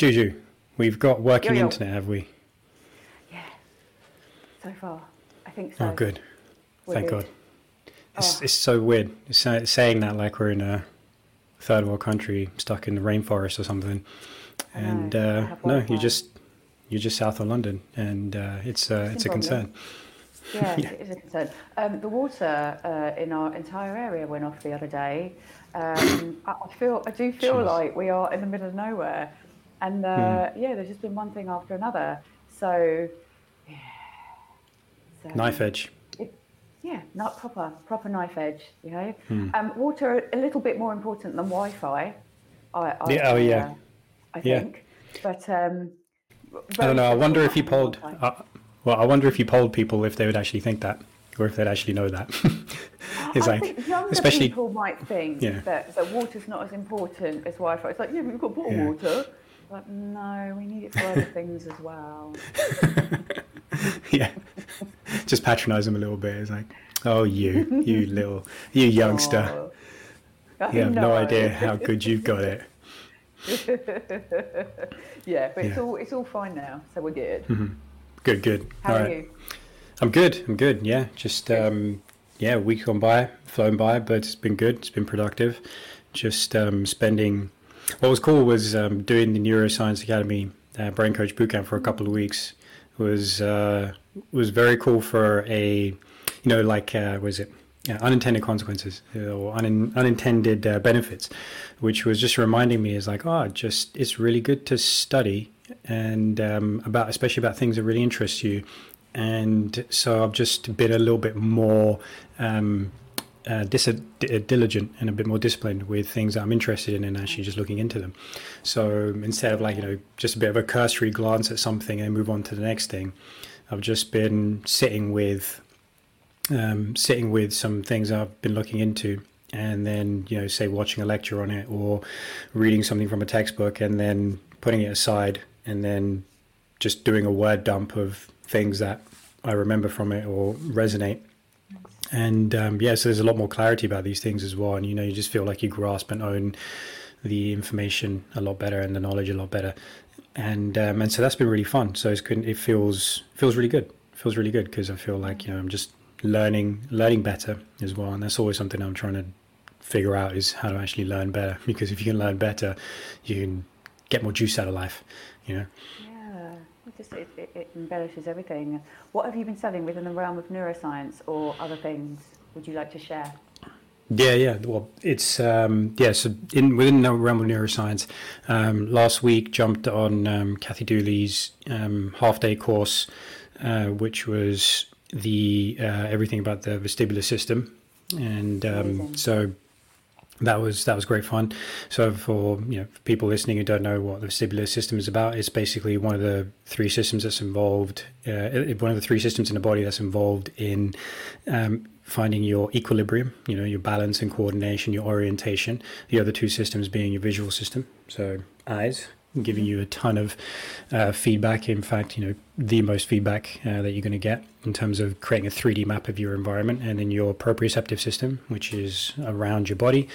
Juju, we've got working Yo, yo. internet, have we? Yeah. So far, I think so. Oh, good. We're Thank good. God. It's, Oh. it's so weird It's saying that like we're in a third world country stuck in the rainforest or something. And uh, no, you're just you're just south of London, and uh, it's uh, it's a concern. Yeah, Yeah. it is a concern. Um, the water uh, in our entire area went off the other day. Um, I, I feel, I do feel Jeez. like we are in the middle of nowhere, and uh, yeah, there's just been one thing after another. So, yeah. So, Knife edge. It, yeah, not proper, proper knife edge. You know, Hmm. um, water a little bit more important than Wi-Fi. I, I, Yeah, oh, yeah. I Yeah. think, but um, I don't know. I wonder if you polled. Uh, well, I wonder if you polled people if they would actually think that, or if they'd actually know that. it's I like, especially people might think Yeah. that, that water's not as important as Wi-Fi. It's like, yeah, we've got bottled Yeah. water. Like, no, we need it for other things as well. yeah, just patronise them a little bit. It's like, oh, you, you little, you youngster, Oh, you have no know. idea how good you've got it. yeah, but it's all it's all fine now, so we're good. Good, good. How All are right. you? I'm good. I'm good. Yeah, just um, yeah, a week gone by, flown by, but it's been good. It's been productive. Just um, spending. What was cool was um, doing the Neuroscience Academy uh, Brain Coach Bootcamp for a couple of weeks. Was uh, was very cool for a, you know, like uh, was it unintended consequences uh, or unin, unintended uh, benefits, which was just reminding me is like, oh, just it's really good to study and um, about especially about things that really interest you and so I've just been a little bit more um, uh, dis- diligent and a bit more disciplined with things that I'm interested in and actually just looking into them. So instead of like you know just a bit of a cursory glance at something and move on to the next thing, I've just been sitting with um, sitting with some things I've been looking into. And then, you know, say watching a lecture on it or reading something from a textbook and then putting it aside and then just doing a word dump of things that I remember from it or resonate. And um, yeah, so there's a lot more clarity about these things as well. And you know, you just feel like you grasp and own the information a lot better and the knowledge a lot better. And um, and so that's been really fun. So it's. It feels feels really good. feels really good because I feel like you know I'm just learning learning better as well. And that's always something I'm trying to figure out is how to actually learn better. Because if you can learn better, you can get more juice out of life. You know. Yeah, just it, it, it embellishes everything. What have you been studying within the realm of neuroscience or other things? Would you like to share? Yeah, yeah. Well, it's um, yeah. So in within the realm of neuroscience, um, last week jumped on um, Kathy Dooley's um, half day course, uh, which was the uh, everything about the vestibular system, and um, so that was that was great fun. So for you know for people listening who don't know what the vestibular system is about, it's basically one of the three systems that's involved. Uh, one of the three systems in the body that's involved in um, finding your equilibrium. You know your balance and coordination, your orientation. The other two systems being your visual system, so eyes. Giving you a ton of uh, feedback. In fact, you know the most feedback uh, that you're going to get in terms of creating a 3D map of your environment, and then your proprioceptive system, which is around your body,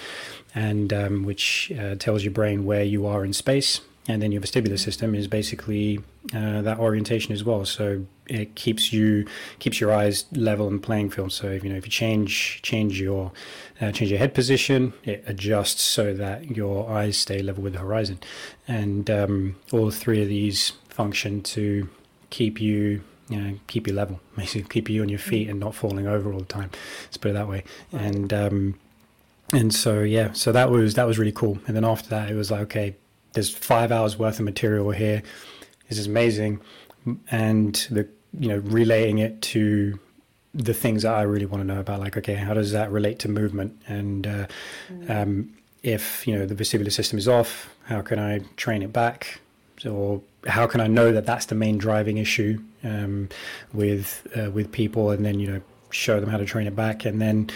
and um, which uh, tells your brain where you are in space. And then your vestibular system is basically uh, that orientation as well. So it keeps you keeps your eyes level and playing field. So if you know if you change change your uh, change your head position, it adjusts so that your eyes stay level with the horizon. And um, all three of these function to keep you you know, keep you level, basically keep you on your feet and not falling over all the time. Let's put it that way. And um, and so yeah, so that was that was really cool. And then after that, it was like okay, there's five hours worth of material here. This is amazing, and the you know relaying it to the things that I really want to know about, like okay, how does that relate to movement and uh, um, if you know the vestibular system is off, how can I train it back? or how can I know that that's the main driving issue um, with uh, with people, and then you know show them how to train it back, and then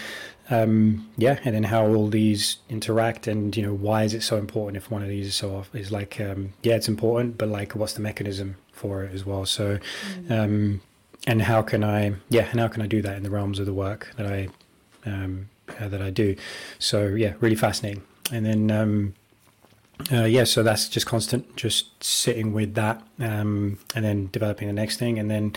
um, yeah, and then how all these interact, and you know why is it so important if one of these is so off? Is like um, yeah, it's important, but like what's the mechanism for it as well? So. Um, and how can I, yeah, and how can I do that in the realms of the work that I um, uh, that I do? So yeah, really fascinating. And then um, uh, yeah, so that's just constant, just sitting with that, um, and then developing the next thing, and then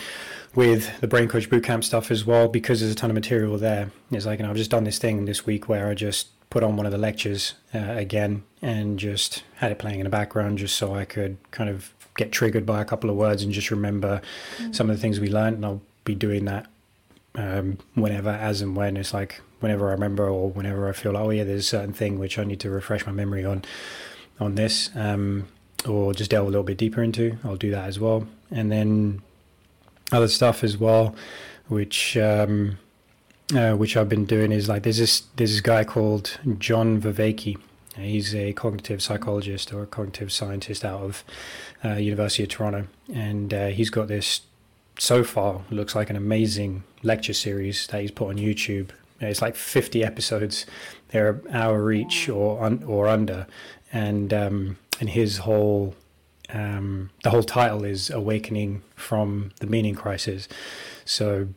with the Brain Coach Bootcamp stuff as well, because there's a ton of material there. It's like, you know, I've just done this thing this week where I just put on one of the lectures uh, again and just had it playing in the background, just so I could kind of get triggered by a couple of words and just remember mm-hmm. some of the things we learned, and I'll be doing that um, whenever, as and when. It's like whenever I remember or whenever I feel like, oh yeah, there's a certain thing which I need to refresh my memory on on this, um, or just delve a little bit deeper into. I'll do that as well, and then other stuff as well, which um, uh, which I've been doing is like there's this there's this guy called John Vervaeke. He's a cognitive psychologist or a cognitive scientist out of uh, University of Toronto, and uh, he's got this so far looks like an amazing lecture series that he's put on YouTube. It's like 50 episodes. They're an hour each or un, or under, and um, and his whole um, the whole title is awakening from the meaning crisis. So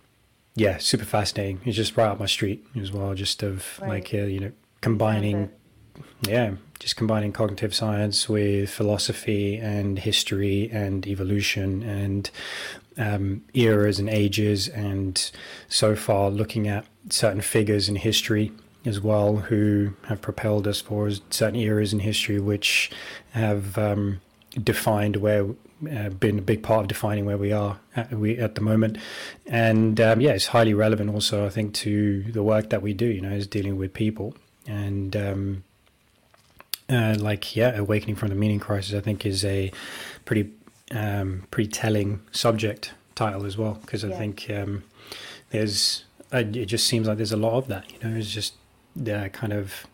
yeah, super fascinating. It's just right up my street as well. Just of right. like uh, you know combining, yeah, just combining cognitive science with philosophy and history and evolution and um, eras and ages, and so far looking at certain figures in history as well who have propelled us for certain eras in history, which have um, defined where uh, been a big part of defining where we are at, we, at the moment. And um, yeah, it's highly relevant also, I think, to the work that we do, you know, is dealing with people. And um, uh, like, yeah, awakening from the meaning crisis, I think, is a pretty, um, pretty telling subject title as well, because I yeah. think um, there's, uh, it just seems like there's a lot of that, you know, it's just uh, kind of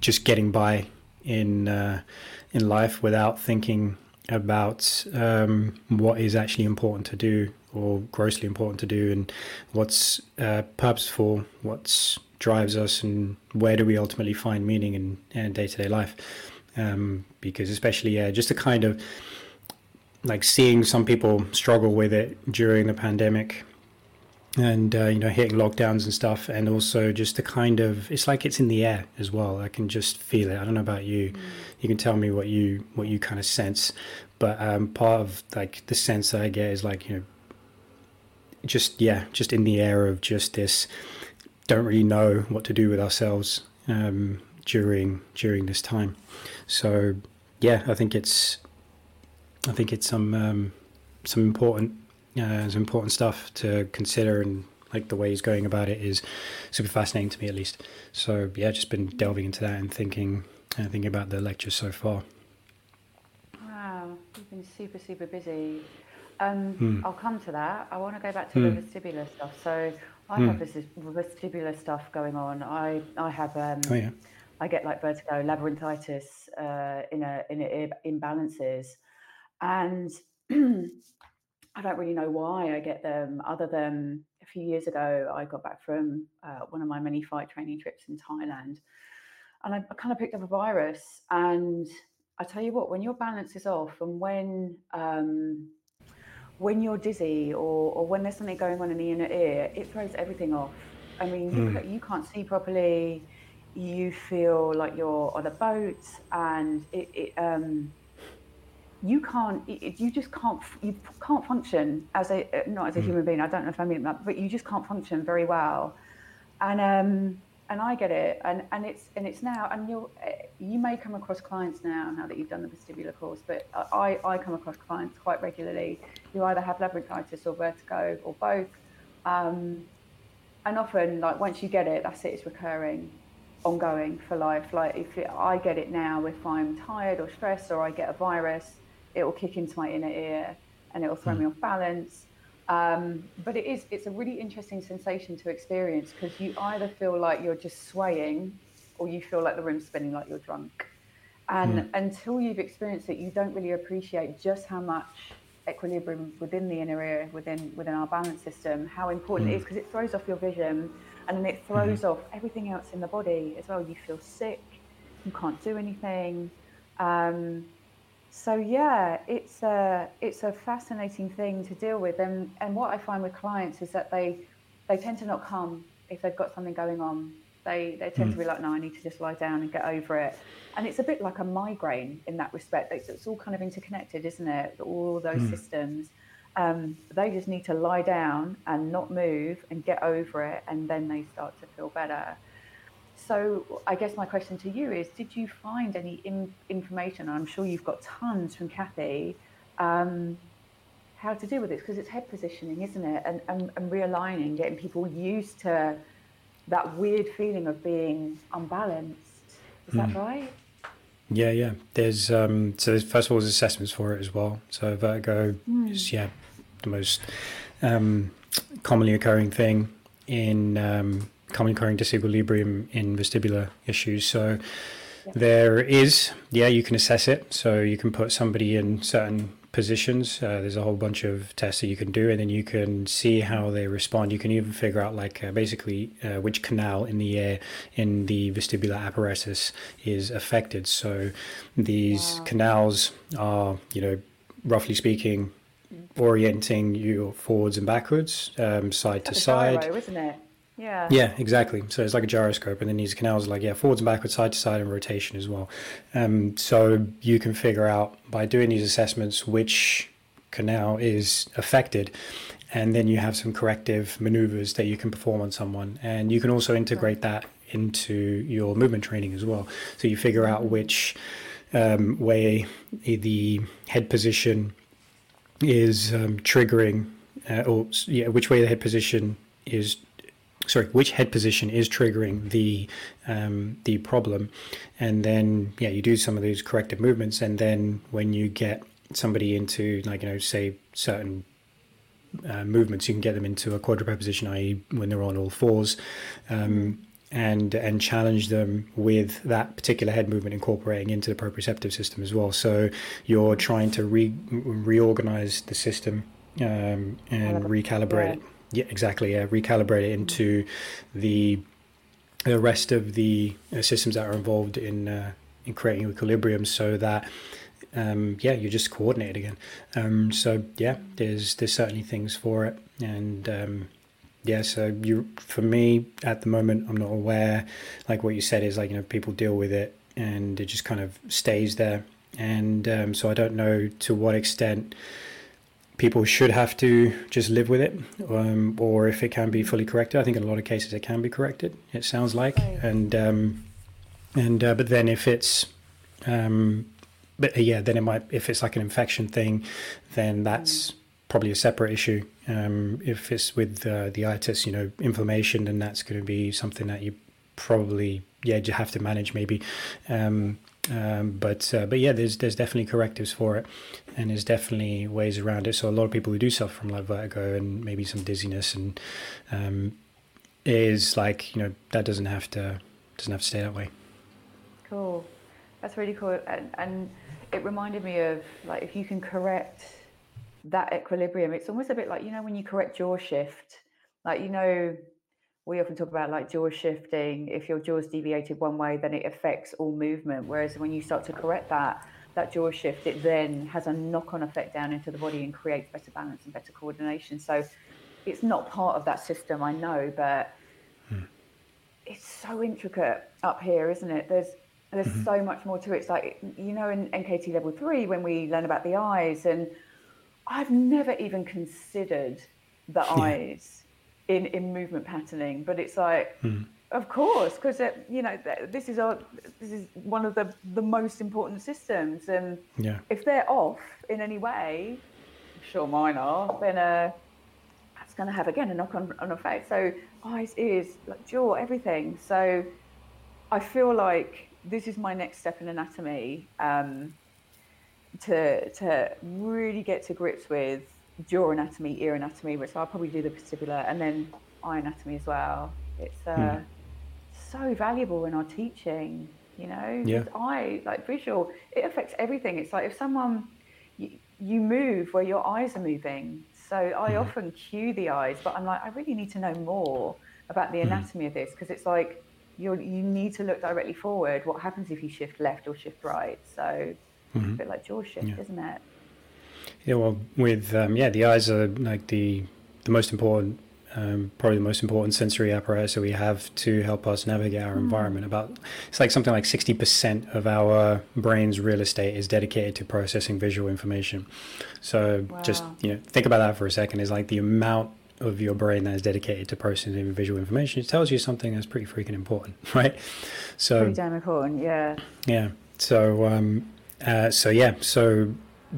just getting by in uh, in life without thinking about um, what is actually important to do or grossly important to do and what's uh, purposeful, what drives us, and where do we ultimately find meaning in day to day life. Um, because, especially, yeah, just the kind of like seeing some people struggle with it during the pandemic and uh, you know hitting lockdowns and stuff and also just the kind of it's like it's in the air as well i can just feel it i don't know about you mm. you can tell me what you what you kind of sense but um, part of like the sense that i get is like you know just yeah just in the air of just this don't really know what to do with ourselves um, during during this time so yeah i think it's i think it's some um, some important uh, it's important stuff to consider and like the way he's going about it is super fascinating to me at least so yeah just been delving into that and thinking uh, thinking about the lectures so far wow you've been super super busy um, hmm. I'll come to that. I want to go back to hmm. the vestibular stuff. So I hmm. have this vestibular stuff going on. I I have um, oh, yeah. I get like vertigo, labyrinthitis, uh, in a in a imbalances, and I don't really know why I get them, other than a few years ago, I got back from uh, one of my many fight training trips in Thailand. And I, I, kind of picked up a virus. And I tell you what, when your balance is off and when um, when you're dizzy or, or when there's something going on in the inner ear, it throws everything off. I mean, mm. you, hmm. you can't see properly. You feel like you're on a boat, and it, it um, you can't you just can't you can't function as a uh, not as a mm. human being i don't know if i mean that but you just can't function very well and um and i get it and and it's and it's now and you uh, you may come across clients now now that you've done the vestibular course but i i come across clients quite regularly who either have labyrinthitis or vertigo or both um and often like once you get it that's it it's recurring ongoing for life like if it, i get it now if i'm tired or stressed or i get a virus it will kick into my inner ear and it will throw mm. me off balance. Um, but it is it's a really interesting sensation to experience because you either feel like you're just swaying or you feel like the room's spinning like you're drunk. And mm. until you've experienced it, you don't really appreciate just how much equilibrium within the inner ear, within within our balance system, how important mm. it is because it throws off your vision and then it throws mm-hmm. off everything else in the body as well. You feel sick, you can't do anything. Um, so yeah, it's a it's a fascinating thing to deal with, and and what I find with clients is that they they tend to not come if they've got something going on, They they tend mm. to be like, no, I need to just lie down and get over it. And it's a bit like a migraine in that respect. It's, it's all kind of interconnected, isn't it? All those mm. systems. Um, they just need to lie down and not move and get over it, and then they start to feel better. So, I guess my question to you is: Did you find any in, information? I'm sure you've got tons from Kathy. Um, how to deal with this because it's head positioning, isn't it? And, and, and realigning, getting people used to that weird feeling of being unbalanced. Is mm. that hmm. right? Yeah, yeah. There's um, so there's, first of all, there's assessments for it as well. So vertigo mm. is yeah the most um, commonly occurring thing in um, commonly occurring disequilibrium in vestibular issues. So yeah. there is yeah you can assess it. So you can put somebody in certain positions. Uh, there's a whole bunch of tests that you can do, and then you can see how they respond. You can even figure out, like, uh, basically, uh, which canal in the air in the vestibular apparatus is affected. So these wow. canals are, you know, roughly speaking, orienting you forwards and backwards, um, side to side. Gyro, isn't it? Yeah. Yeah, exactly. So it's like a gyroscope, and then these canals are like yeah, forwards and backwards, side to side, and rotation as well. Um, so you can figure out by doing these assessments which canal is affected, and then you have some corrective maneuvers that you can perform on someone, and you can also integrate that into your movement training as well. So you figure out which um, way the head position is um, triggering, uh, or yeah, which way the head position is sorry, which head position is triggering the um, the problem, and then yeah, you do some of these corrective movements, and then when you get somebody into like you know say certain uh, movements, you can get them into a quadruped position, i.e., when they're on all fours. Um, and and challenge them with that particular head movement incorporating into the proprioceptive system as well. So you're trying to re reorganize the system um, and recalibrate it. Yeah, exactly. Yeah, recalibrate it into the the rest of the uh, systems that are involved in uh, in creating equilibrium, so that um, yeah, you're just coordinated again. Um, so yeah, there's there's certainly things for it, and um, yeah. So you, for me, at the moment, I'm not aware. Like what you said is like you know people deal with it, and it just kind of stays there, and um, so I don't know to what extent people should have to just live with it, um, or if it can be fully corrected. I think in a lot of cases it can be corrected. It sounds like, right. and um, and uh, but then if it's um, but uh, yeah, then it might if it's like an infection thing, then that's mm. probably a separate issue. Um, if it's with uh, the itis, you know, inflammation, then that's going to be something that you probably yeah you have to manage maybe. Um, um, but uh, but yeah, there's there's definitely correctives for it, and there's definitely ways around it. So a lot of people who do suffer from like vertigo and maybe some dizziness and um, is like you know that doesn't have to doesn't have to stay that way. Cool, that's really cool, and, and it reminded me of like if you can correct that equilibrium, it's almost a bit like you know when you correct your shift, like you know we often talk about like jaw shifting. If your jaw's deviated one way, then it affects all movement. Whereas when you start to correct that, that jaw shift, it then has a knock on effect down into the body and creates better balance and better coordination. So it's not part of that system, I know, but hmm. it's so intricate up here, isn't it? There's there's mm-hmm. so much more to it. It's like you know in NKT level three when we learn about the eyes, and I've never even considered the yeah. eyes in, in movement patterning, but it's like, mm. of course, because you know this is our this is one of the the most important systems, and yeah. if they're off in any way, I'm sure mine are, then uh, that's going to have again a knock on, on effect. So eyes, ears, like jaw, everything. So I feel like this is my next step in anatomy um, to to really get to grips with jaw anatomy, ear anatomy, which I'll probably do the vestibular, and then eye anatomy as well. It's uh, mm. so valuable in our teaching, you know. Yeah. Eye, like visual, it affects everything. It's like if someone you, you move where your eyes are moving. So I mm. often cue the eyes, but I'm like, I really need to know more about the hmm. anatomy mm. of this because it's like you you need to look directly forward. What happens if you shift left or shift right? So mm-hmm. a bit like jaw shift, yeah. isn't it? Yeah, well, with um, yeah, the eyes are like the the most important um, probably the most important sensory apparatus that we have to help us navigate our mm. environment. About it's like something like sixty percent of our brain's real estate is dedicated to processing visual information. So wow. just you know think about that for a second. Is like the amount of your brain that is dedicated to processing visual information. It tells you something that's pretty freaking important, right? So pretty damn important, yeah. Yeah. So um, uh, so yeah. So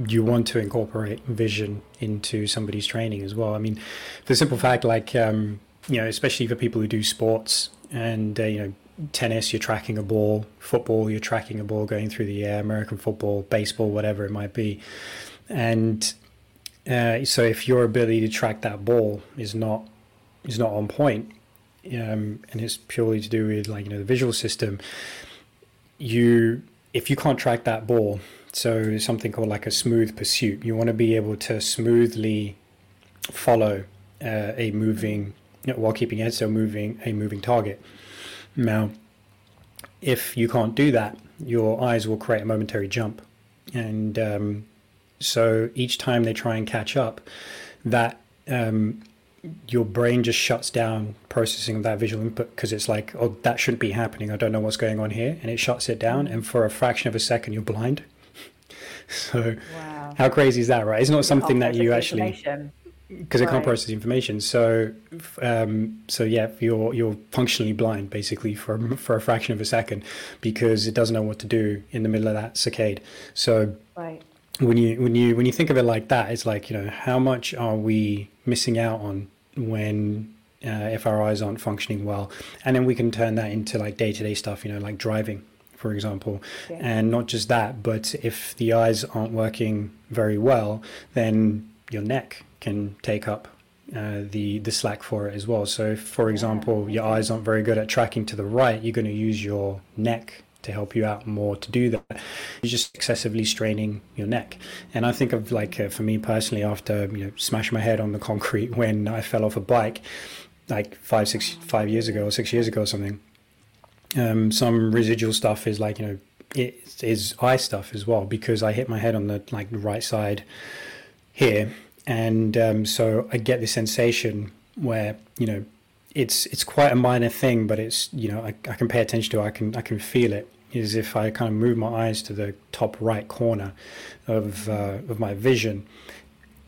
you want to incorporate vision into somebody's training as well. I mean, the simple fact, like um, you know, especially for people who do sports and uh, you know, tennis, you're tracking a ball, football, you're tracking a ball going through the air, American football, baseball, whatever it might be, and uh, so if your ability to track that ball is not is not on point, um, and it's purely to do with like you know the visual system, you if you can't track that ball so something called like a smooth pursuit. You want to be able to smoothly follow uh, a moving, while keeping head still moving, a moving target. Now, if you can't do that, your eyes will create a momentary jump, and um, so each time they try and catch up, that um, your brain just shuts down processing of that visual input because it's like, oh, that shouldn't be happening. I don't know what's going on here, and it shuts it down. And for a fraction of a second, you're blind. So wow. how crazy is that, right? It's not something that you actually because it can't process information. So, um, so yeah, you're you're functionally blind basically for for a fraction of a second because it doesn't know what to do in the middle of that saccade. So, right. when you when you when you think of it like that, it's like you know how much are we missing out on when uh, if our eyes aren't functioning well, and then we can turn that into like day to day stuff, you know, like driving for example. Yeah. And not just that, but if the eyes aren't working very well, then your neck can take up uh, the the slack for it as well. So, if, for example, your eyes aren't very good at tracking to the right, you're going to use your neck to help you out more to do that. You're just excessively straining your neck. And I think of like uh, for me personally, after you know smashing my head on the concrete when I fell off a bike, like five six five years ago or six years ago or something um, some residual stuff is like you know it is eye stuff as well because I hit my head on the like right side here, and um, so I get the sensation where you know it's it's quite a minor thing, but it's you know I, I can pay attention to it, I can I can feel it. Is if I kind of move my eyes to the top right corner of uh, of my vision,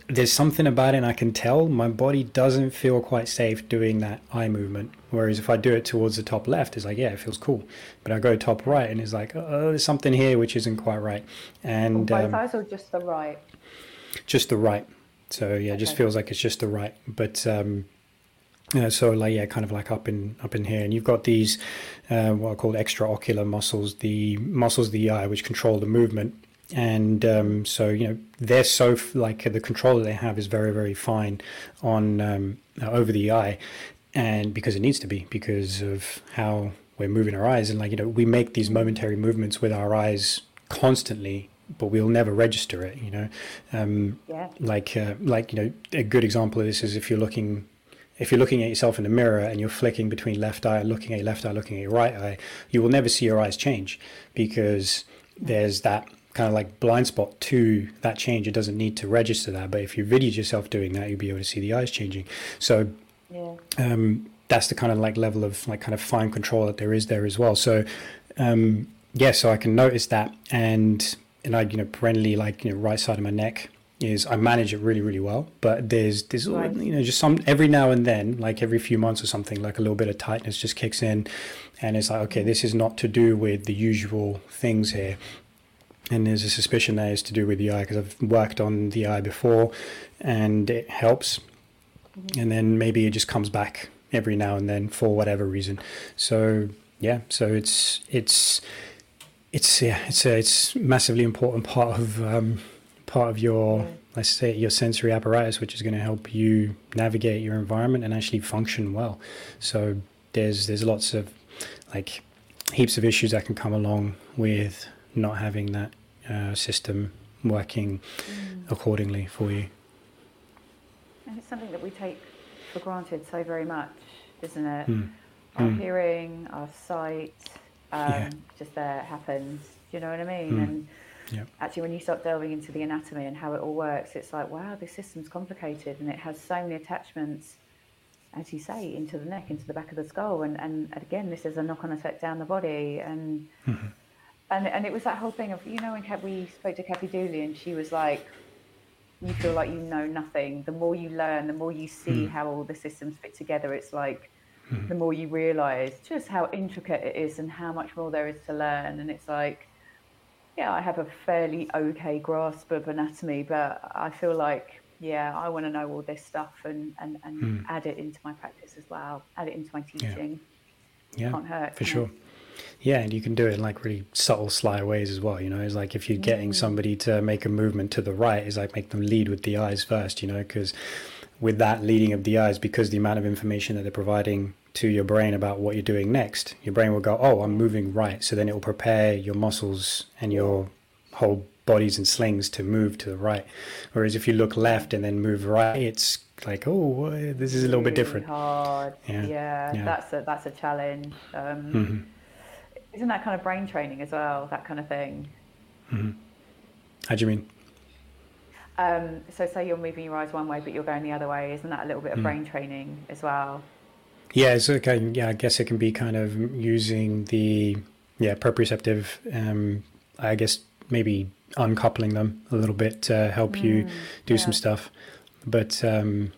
there's something about it and I can tell my body doesn't feel quite safe doing that eye movement. Whereas if I do it towards the top left, it's like, yeah, it feels cool. But I go top right and it's like, oh, there's something here which isn't quite right. And both um, eyes or just the right? Just the right. So yeah, it just feels like it's just the right. But um, yeah, so like yeah, kind of like up in up in here, and you've got these uh, what are called extraocular muscles, the muscles of the eye which control the movement and um, so you know they're so like the control that they have is very very fine on um, over the eye and because it needs to be because of how we're moving our eyes. And like you know we make these momentary movements with our eyes constantly but we'll never register it you know? Um, yeah. like uh, like you know a good example of this is if you're looking if you're looking at yourself in the mirror and you're flicking between left eye looking at your left eye looking at your right eye you will never see your eyes change because there's that kind of like blind spot to that change. It doesn't need to register that, but if you videoed yourself doing that, you'll be able to see the eyes changing. So yeah. um, that's the kind of like level of like kind of fine control that there is there as well. So um, yeah, so I can notice that, and and I you know perennially like you know right side of my neck is I manage it really really well, but there's there's right. you know just some every now and then like every few months or something like a little bit of tightness just kicks in, and it's like okay this is not to do with the usual things here and there's a suspicion that is to do with the eye because I've worked on the eye before and it helps mm-hmm. and then maybe it just comes back every now and then for whatever reason so yeah so it's it's it's yeah it's a it's massively important part of um, part of your yeah. let's say your sensory apparatus which is going to help you navigate your environment and actually function well so there's there's lots of like heaps of issues that can come along with not having that uh, system working mm. accordingly for you. And it's something that we take for granted so very much, isn't it? Mm. Our mm. hearing, our sight, um, yeah. just there it happens. Do you know what I mean? Mm. And yep. actually, when you start delving into the anatomy and how it all works, it's like, wow, this system's complicated and it has so many attachments as you say, into the neck, into the back of the skull, and and again, this is a knock-on effect down the body, and mm-hmm. And and it was that whole thing of you know when we spoke to Kathy Dooley, and she was like, you feel like you know nothing. The more you learn, the more you see mm. how all the systems fit together. It's like mm. the more you realise just how intricate it is and how much more there is to learn. And it's like, yeah, I have a fairly okay grasp of anatomy, but I feel like yeah, I want to know all this stuff and, and, and mm. add it into my practice as well, add it into my teaching. Yeah, yeah Can't hurt, for sure. Yeah, and you can do it in like really subtle, sly ways as well. You know, it's like if you're getting mm. somebody to make a movement to the right, is like make them lead with the eyes first. You know, because with that leading of the eyes, because the amount of information that they're providing to your brain about what you're doing next, your brain will go, "Oh, I'm moving right," so then it will prepare your muscles and your whole bodies and slings to move to the right. Whereas if you look left and then move right, it's like, oh, this is a little really bit different. Hard. Yeah. yeah. yeah, that's a that's a challenge. Um, mm-hmm. Isn't that kind of brain training as well? That kind of thing. Mm-hmm. How do you mean? Um, so say you're moving your eyes one way, but you're going the other way. Isn't that a little bit of mm. brain training as well? Yeah, so okay, yeah, I guess it can be kind of using the yeah proprioceptive. Um, I guess maybe uncoupling them a little bit to help mm, you do yeah. some stuff. But um,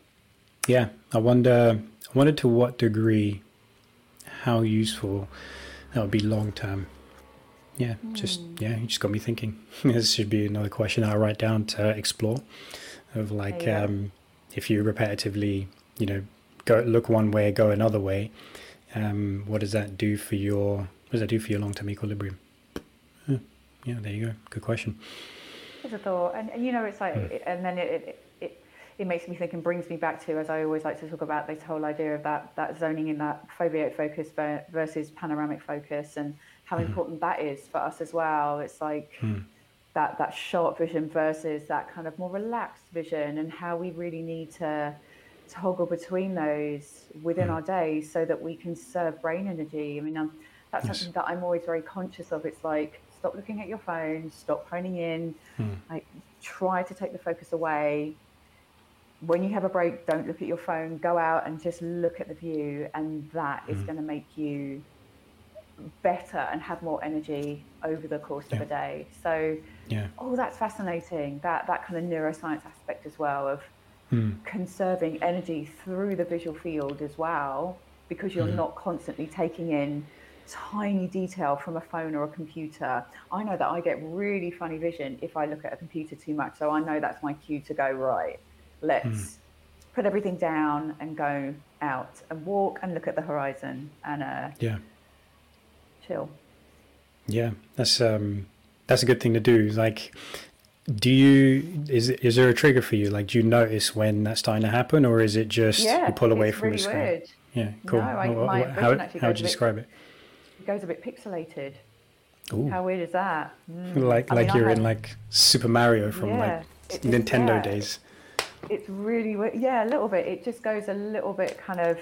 yeah, I wonder, I wonder to what degree, how useful that would be long term. Yeah, mm. just yeah, you just got me thinking. this should be another question I'll write down to explore. Of like, yeah. um, if you repetitively, you know, go look one way, go another way, um, what does that do for your? What does that do for your long term equilibrium? yeah, there you go. Good question. There's a thought, and, and you know, it's like, mm. and then it, it, it makes me think and brings me back to, as I always like to talk about, this whole idea of that that zoning in that foveate focus versus panoramic focus, and how mm. important that is for us as well. It's like. Mm. That, that sharp vision versus that kind of more relaxed vision, and how we really need to toggle between those within mm. our day so that we can serve brain energy. I mean, um, that's yes. something that I'm always very conscious of. It's like stop looking at your phone, stop phoning in, hmm. like try to take the focus away. When you have a break, don't look at your phone, go out and just look at the view, and that is hmm. going to make you better and have more energy over the course yeah. of a day. So, yeah. oh, that's fascinating. That that kind of neuroscience aspect as well of hmm. conserving energy through the visual field as well, because you're hmm. not constantly taking in tiny detail from a phone or a computer. I know that I get really funny vision if I look at a computer too much. So I know that's my cue to go, right, let's mm. put everything down and go out and walk and look at the horizon and uh, yeah, chill. Yeah, that's um, that's a good thing to do. Like, do you is is there a trigger for you? Like, do you notice when that's starting to happen, or is it just yeah, you pull away from really the screen? Weird. Yeah, cool. No, I, how how would you describe it? It goes a bit pixelated. Ooh. How weird is that? Mm. Like like mean, you're in like Super Mario from yeah, like Nintendo yeah, days. It's really weird. Yeah, a little bit. It just goes a little bit kind of.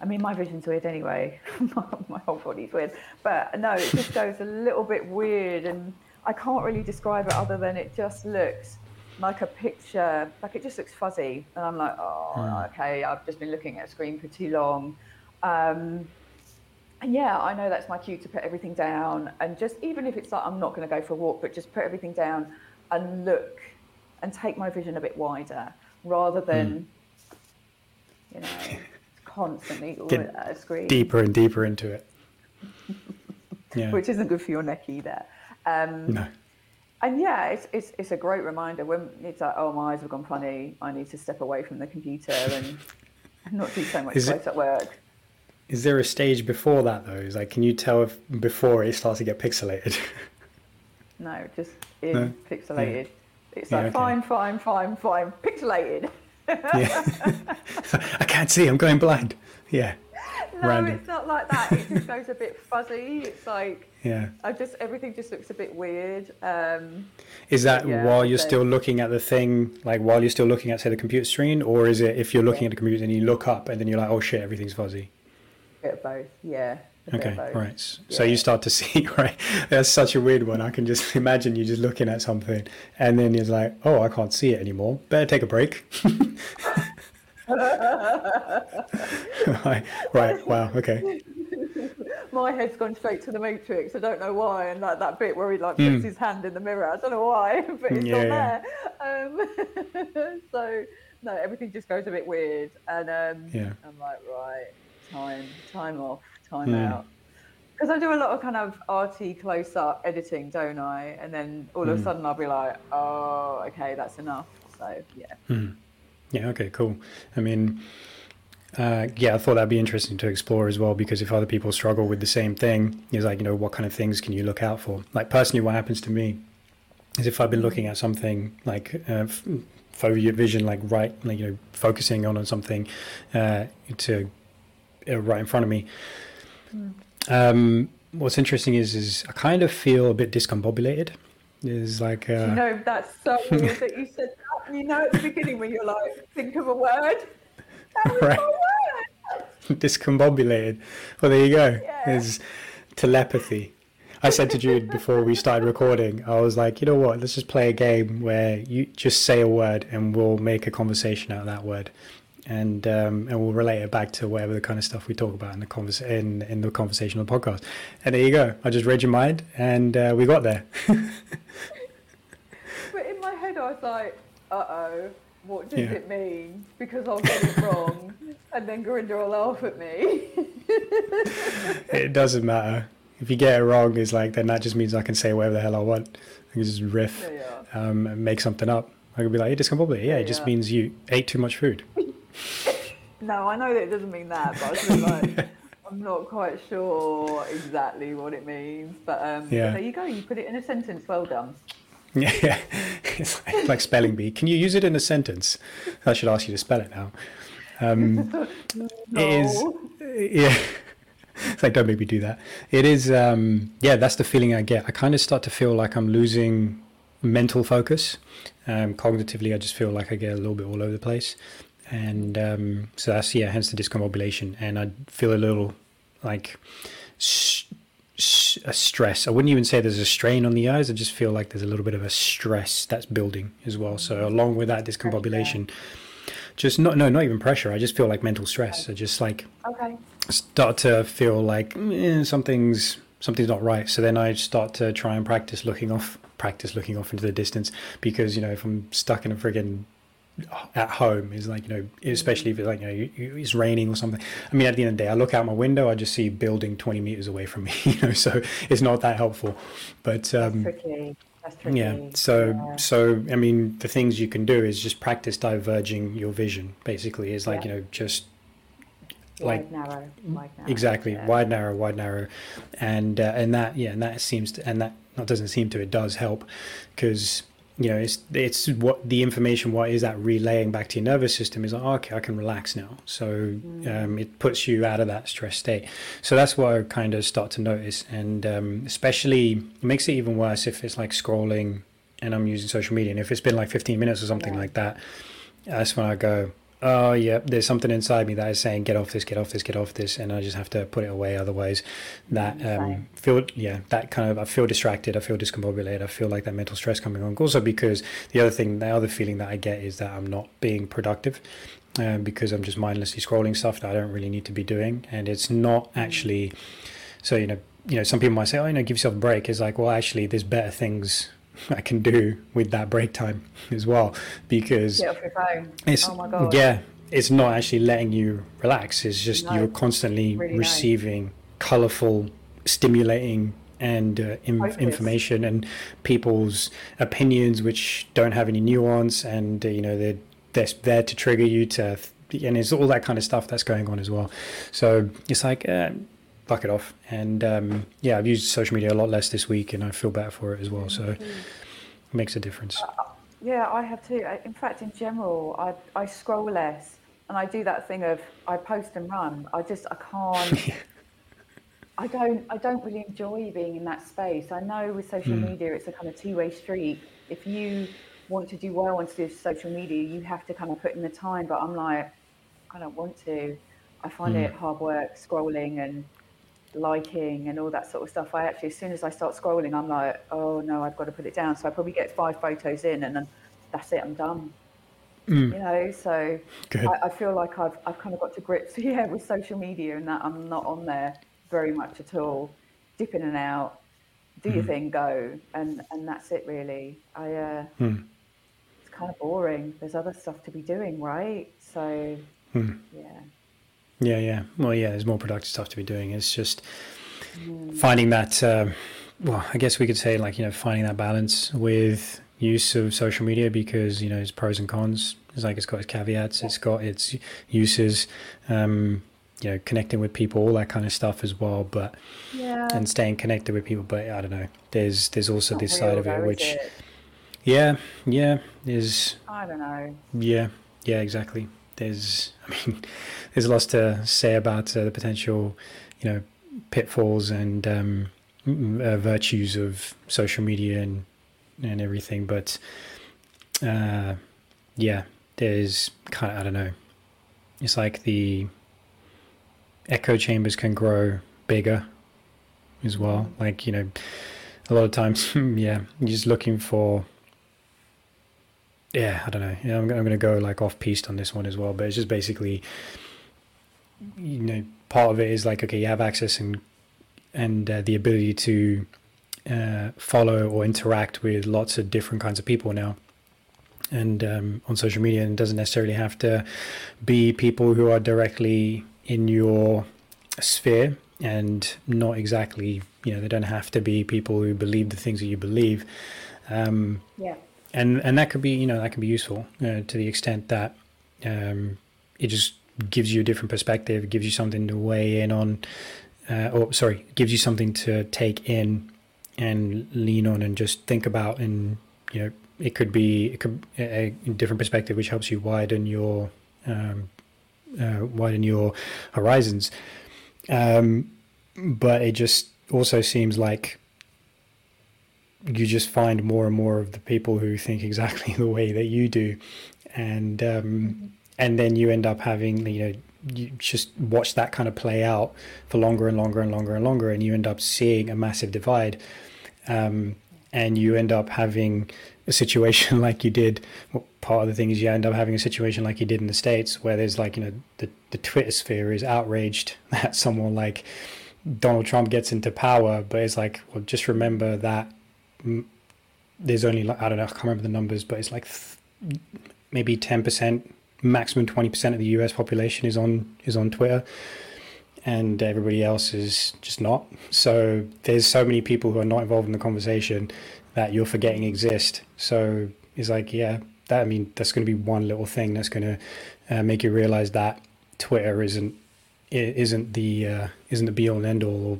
I mean, my vision's weird anyway. my whole body's weird, but no, it just goes a little bit weird, and I can't really describe it other than it just looks like a picture. Like it just looks fuzzy, and I'm like, oh, mm. okay, I've just been looking at a screen for too long. Um, and yeah, I know that's my cue to put everything down and just even if it's like I'm not going to go for a walk, but just put everything down and look and take my vision a bit wider rather than mm. you know constantly Get at a screen deeper and deeper into it. yeah. Which isn't good for your neck either. Um, no. And yeah, it's, it's it's a great reminder when it's like, oh, my eyes have gone funny. I need to step away from the computer and not do so much close at work. Is there a stage before that though? Is like, can you tell if before it starts to get pixelated? no, just in no? pixelated. Yeah. It's like yeah, okay. fine, fine, fine, fine, pixelated. yeah, I can't see. I'm going blind. Yeah. No, Random. it's not like that. It just goes a bit fuzzy. It's like yeah. I just everything just looks a bit weird. Um, is that yeah, while you're so. still looking at the thing, like while you're still looking at say the computer screen, or is it if you're looking yeah. at the computer and you look up and then you're like, oh shit, everything's fuzzy? bit of both, yeah. Okay, right. Yeah. So you start to see, right? That's such a weird one. I can just imagine you just looking at something, and then you're like, "Oh, I can't see it anymore. Better take a break." right, right, wow, okay. My head's gone straight to the Matrix. I don't know why, and like that bit where he like puts mm. his hand in the mirror. I don't know why, but it's yeah, not there. Um, so no, everything just goes a bit weird, and um, yeah. I'm like, right, time, time off, time mm. out. Because I do a lot of kind of arty close up editing, don't I? And then all mm. of a hmm. sudden I'll be like, oh, okay, that's enough. So yeah. Mm. Yeah. Okay. Cool. I mean, uh, yeah, I thought that'd be interesting to explore as well because if other people struggle with the same thing, it's like you know what kind of things can you look out for? Like personally, what happens to me is if I've been looking at something like uh, for your vision, like right, like you know, focusing on on something uh, to uh, right in front of me. Mm. Um, what's interesting is is I kind of feel a bit discombobulated. Is like uh, you know that's so weird that you said that. You know at the beginning when you're like, think of a word. That was right. word. discombobulated. Well, there you go. Yeah. Is telepathy. I said to Jude before we started recording, I was like, you know what? Let's just play a game where you just say a word and we'll make a conversation out of that word and um, and we'll relate it back to whatever the kind of stuff we talk about in the convers- in in the conversational podcast. And there you go. I just read your mind, and uh, we got there. but in my head, I was like, "Uh oh, what does yeah. it mean?" Because I'll get it wrong, and then Gurinder will laugh at me. it doesn't matter if you get it wrong. It's like then that just means I can say whatever the hell I want. I can just riff, yeah, yeah. Um, and make something up. I could be like, "It just completely, yeah, it just means you ate too much food." no, I know that it doesn't mean that, but I like, I'm not quite sure exactly what it means. But, um, yeah. There you go. You put it in a sentence. Well done. Yeah, yeah. it's like, like, spelling bee. Can you use it in a sentence? I should ask you to spell it now. Um, no. It is, yeah. It's like don't make me do that. It is, um, yeah. That's the feeling I get. I kind of start to feel like I'm losing mental focus. Um, cognitively, I just feel like I get a little bit all over the place and um, so that's yeah, hence the discombobulation, and I feel a little like sh- sh- a stress. I wouldn't even say there's a strain on the eyes. I just feel like there's a little bit of a stress that's building as well. So along with that discombobulation, just not no, not even pressure. I just feel like mental stress. I just like okay. start to feel like eh, something's something's not right. So then I start to try and practice looking off, practice looking off into the distance because you know if I'm stuck in a friggin' at home is like you know especially if it's like you know it's raining or something i mean at the end of the day i look out my window i just see building 20 meters away from me you know so it's not that helpful but um That's tricky. That's tricky. yeah so yeah. so i mean the things you can do is just practice diverging your vision basically is like yeah. you know just like wide, narrow, wide, narrow, exactly yeah. wide narrow wide narrow and uh, and that yeah and that seems to and that not doesn't seem to it does help because you know it's it's what the information what is that relaying back to your nervous system is like oh, okay i can relax now so mm. um, it puts you out of that stress state so that's what i kind of start to notice and um, especially it makes it even worse if it's like scrolling and i'm using social media and if it's been like 15 minutes or something yeah. like that that's when i go oh yeah there's something inside me that is saying get off this get off this get off this and i just have to put it away. Otherwise that um, feel yeah that kind of i feel distracted i feel discombobulated i feel like that mental stress coming on. Also because the other thing the other feeling that i get is that i'm not being productive um, because i'm just mindlessly scrolling stuff that i don't really need to be doing. And it's not actually so you know you know some people might say oh you know give yourself a break. It's like well actually there's better things I can do with that break time as well because it's oh yeah it's not actually letting you relax. It's just no, you're constantly really receiving nice. colorful stimulating and uh, in, information and people's opinions which don't have any nuance and uh, you know they're, they're there to trigger you to and it's all that kind of stuff that's going on as well. So it's like uh, buck it off. And um, yeah, I've used social media a lot less this week, and I feel better for it as well. So it makes a difference. Uh, yeah, I have too. In fact, in general, I I scroll less, and I do that thing of I post and run. I just I can't. I don't I don't really enjoy being in that space. I know with social mm. media it's a kind of two way street. If you want to do well I want to do with social media, you have to kind of put in the time. But I'm like, I don't want to. I find mm. it hard work scrolling and liking and all that sort of stuff, I actually, as soon as I start scrolling, I'm like, oh no, I've got to put it down. So I probably get five photos in and then that's it, I'm done. Mm. You know, so I, I, feel like I've I've kind of got to grips, yeah, with social media and that I'm not on there very much at all, dip in and out, do mm. your thing, go, and and that's it really. I uh, mm. it's kind of boring. There's other stuff to be doing, right? So mm. yeah. Yeah, yeah. Well, yeah. There's more productive stuff to be doing. It's just finding that. Uh, well, I guess we could say like you know finding that balance with use of social media because you know it's pros and cons. It's like it's got its caveats. It's got its uses. Um, you know, connecting with people, all that kind of stuff as well. But yeah, and staying connected with people. But I don't know. There's there's also this side of it which, it? yeah, yeah, is. I don't know. Yeah, yeah, exactly. There's, I mean, there's lots to say about uh, the potential, you know, pitfalls and um, uh, virtues of social media and and everything. But uh, yeah, there's kind of I don't know. It's like the echo chambers can grow bigger as well. Like you know, a lot of times, yeah, you're just looking for. Yeah, I don't know. Yeah, I'm, I'm going to go like off piste on this one as well, but it's just basically, you know, part of it is like okay, you have access and and uh, the ability to uh, follow or interact with lots of different kinds of people now. And um, on social media and it doesn't necessarily have to be people who are directly in your sphere and not exactly you know they don't have to be people who believe the things that you believe. Um, yeah and and that could be you know that can be useful uh, to the extent that um, it just gives you a different perspective gives you something to weigh in on uh, or sorry gives you something to take in and lean on and just think about. And you know it could be it could a, a different perspective which helps you widen your um, uh, widen your horizons. Um, but it just also seems like you just find more and more of the people who think exactly the way that you do and um, mm-hmm. and then you end up having you know you just watch that kind of play out for longer and longer and longer and longer and you end up seeing a massive divide um, and you end up having a situation like you did. Well, part of the thing is you end up having a situation like you did in the states, where there's like you know the the Twitter sphere is outraged that someone like Donald Trump gets into power, but it's like well, just remember that there's only like I don't know I can't remember the numbers, but it's like th- maybe ten percent, maximum twenty percent of the U.S. population is on is on Twitter and everybody else is just not. So there's so many people who are not involved in the conversation that you're forgetting exist. So it's like, yeah, that I mean, that's going to be one little thing that's going to uh, make you realize that Twitter isn't isn't the uh, isn't the be all and end all, or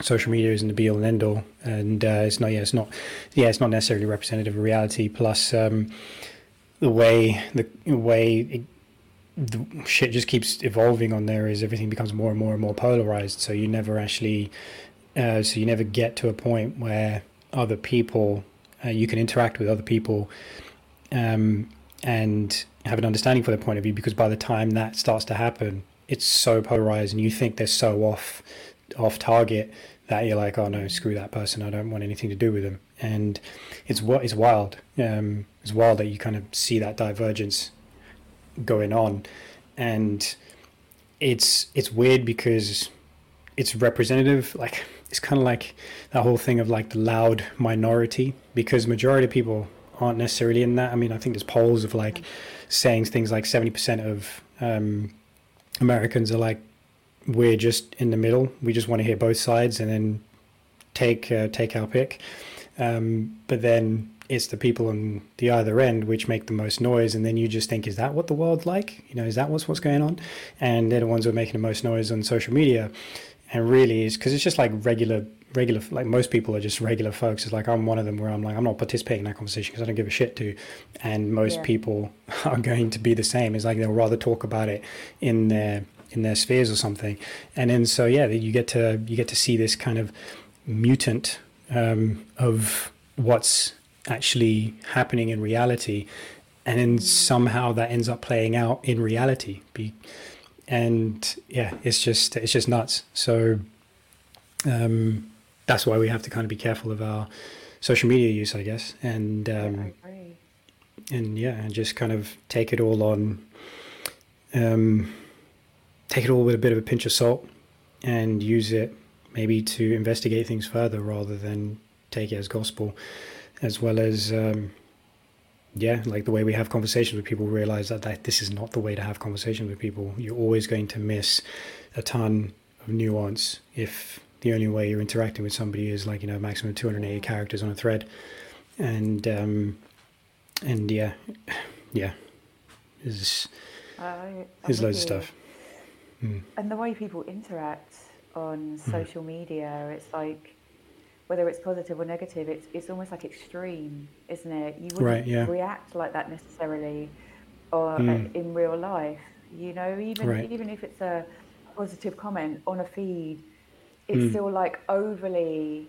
social media isn't the be all and end all, and uh, it's not. Yeah, it's not. Yeah, it's not necessarily representative of reality. Plus, um, the way the way it, the shit just keeps evolving on there is everything becomes more and more and more polarized so you never actually uh, so you never get to a point where other people uh, you can interact with other people um, and have an understanding for their point of view because by the time that starts to happen it's so polarized and you think they're so off off target that you're like oh no screw that person i don't want anything to do with them and it's what it's wild um, it's wild that you kind of see that divergence going on, and it's it's weird because it's representative. Like it's kind of like that whole thing of like the loud minority because majority of people aren't necessarily in that. I mean, I think there's polls of like saying things like seventy percent of um, Americans are like we're just in the middle. We just want to hear both sides and then take uh, take our pick. Um, but then it's the people on the other end which make the most noise and then you just think is that what the world's like you know is that what's what's going on and they're the ones who are making the most noise on social media and really is because it's just like regular regular like most people are just regular folks it's like i'm one of them where i'm like i'm not participating in that conversation because i don't give a shit to and most yeah. people are going to be the same it's like they'll rather talk about it in their in their spheres or something. And then so yeah you get to you get to see this kind of mutant um, of what's actually happening in reality. And then somehow that ends up playing out in reality. Be, and yeah it's just it's just nuts. So um, that's why we have to kind of be careful of our social media use i guess. And um, and yeah, and just kind of take it all on. Um, take it all with a bit of a pinch of salt, and use it maybe to investigate things further rather than take it as gospel, as well as um, yeah, like the way we have conversations with people, realize that, that this is not the way to have conversations with people. You're always going to miss a ton of nuance if the only way you're interacting with somebody is like you know maximum 280 characters on a thread, and um, and yeah, yeah, there's there's loads of stuff. Mm. And the way people interact on hmm. social mm. media, it's like whether it's positive or negative, it's it's almost like extreme, isn't it? You wouldn't right, yeah. react like that necessarily, or mm. in real life. You know, even right. even if it's a positive comment on a feed, it's mm. still like overly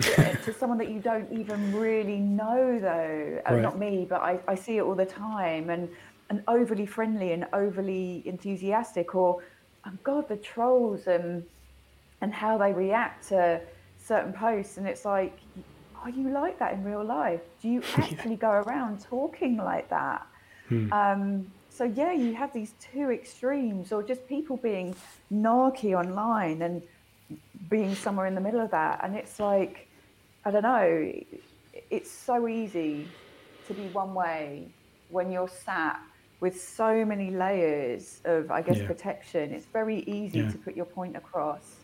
to someone that you don't even really know though uh, right. not me but I, I see it all the time and and overly friendly and overly enthusiastic or oh god the trolls and and how they react to certain posts. And it's like, are you like that in real life? Do you actually go around talking like that? Hmm. Um, so yeah, you have these two extremes, or just people being narky online and being somewhere in the middle of that. And it's like, I don't know, it's so easy to be one way when you're sat with so many layers of, I guess, yeah. protection. It's very easy yeah. to put your point across.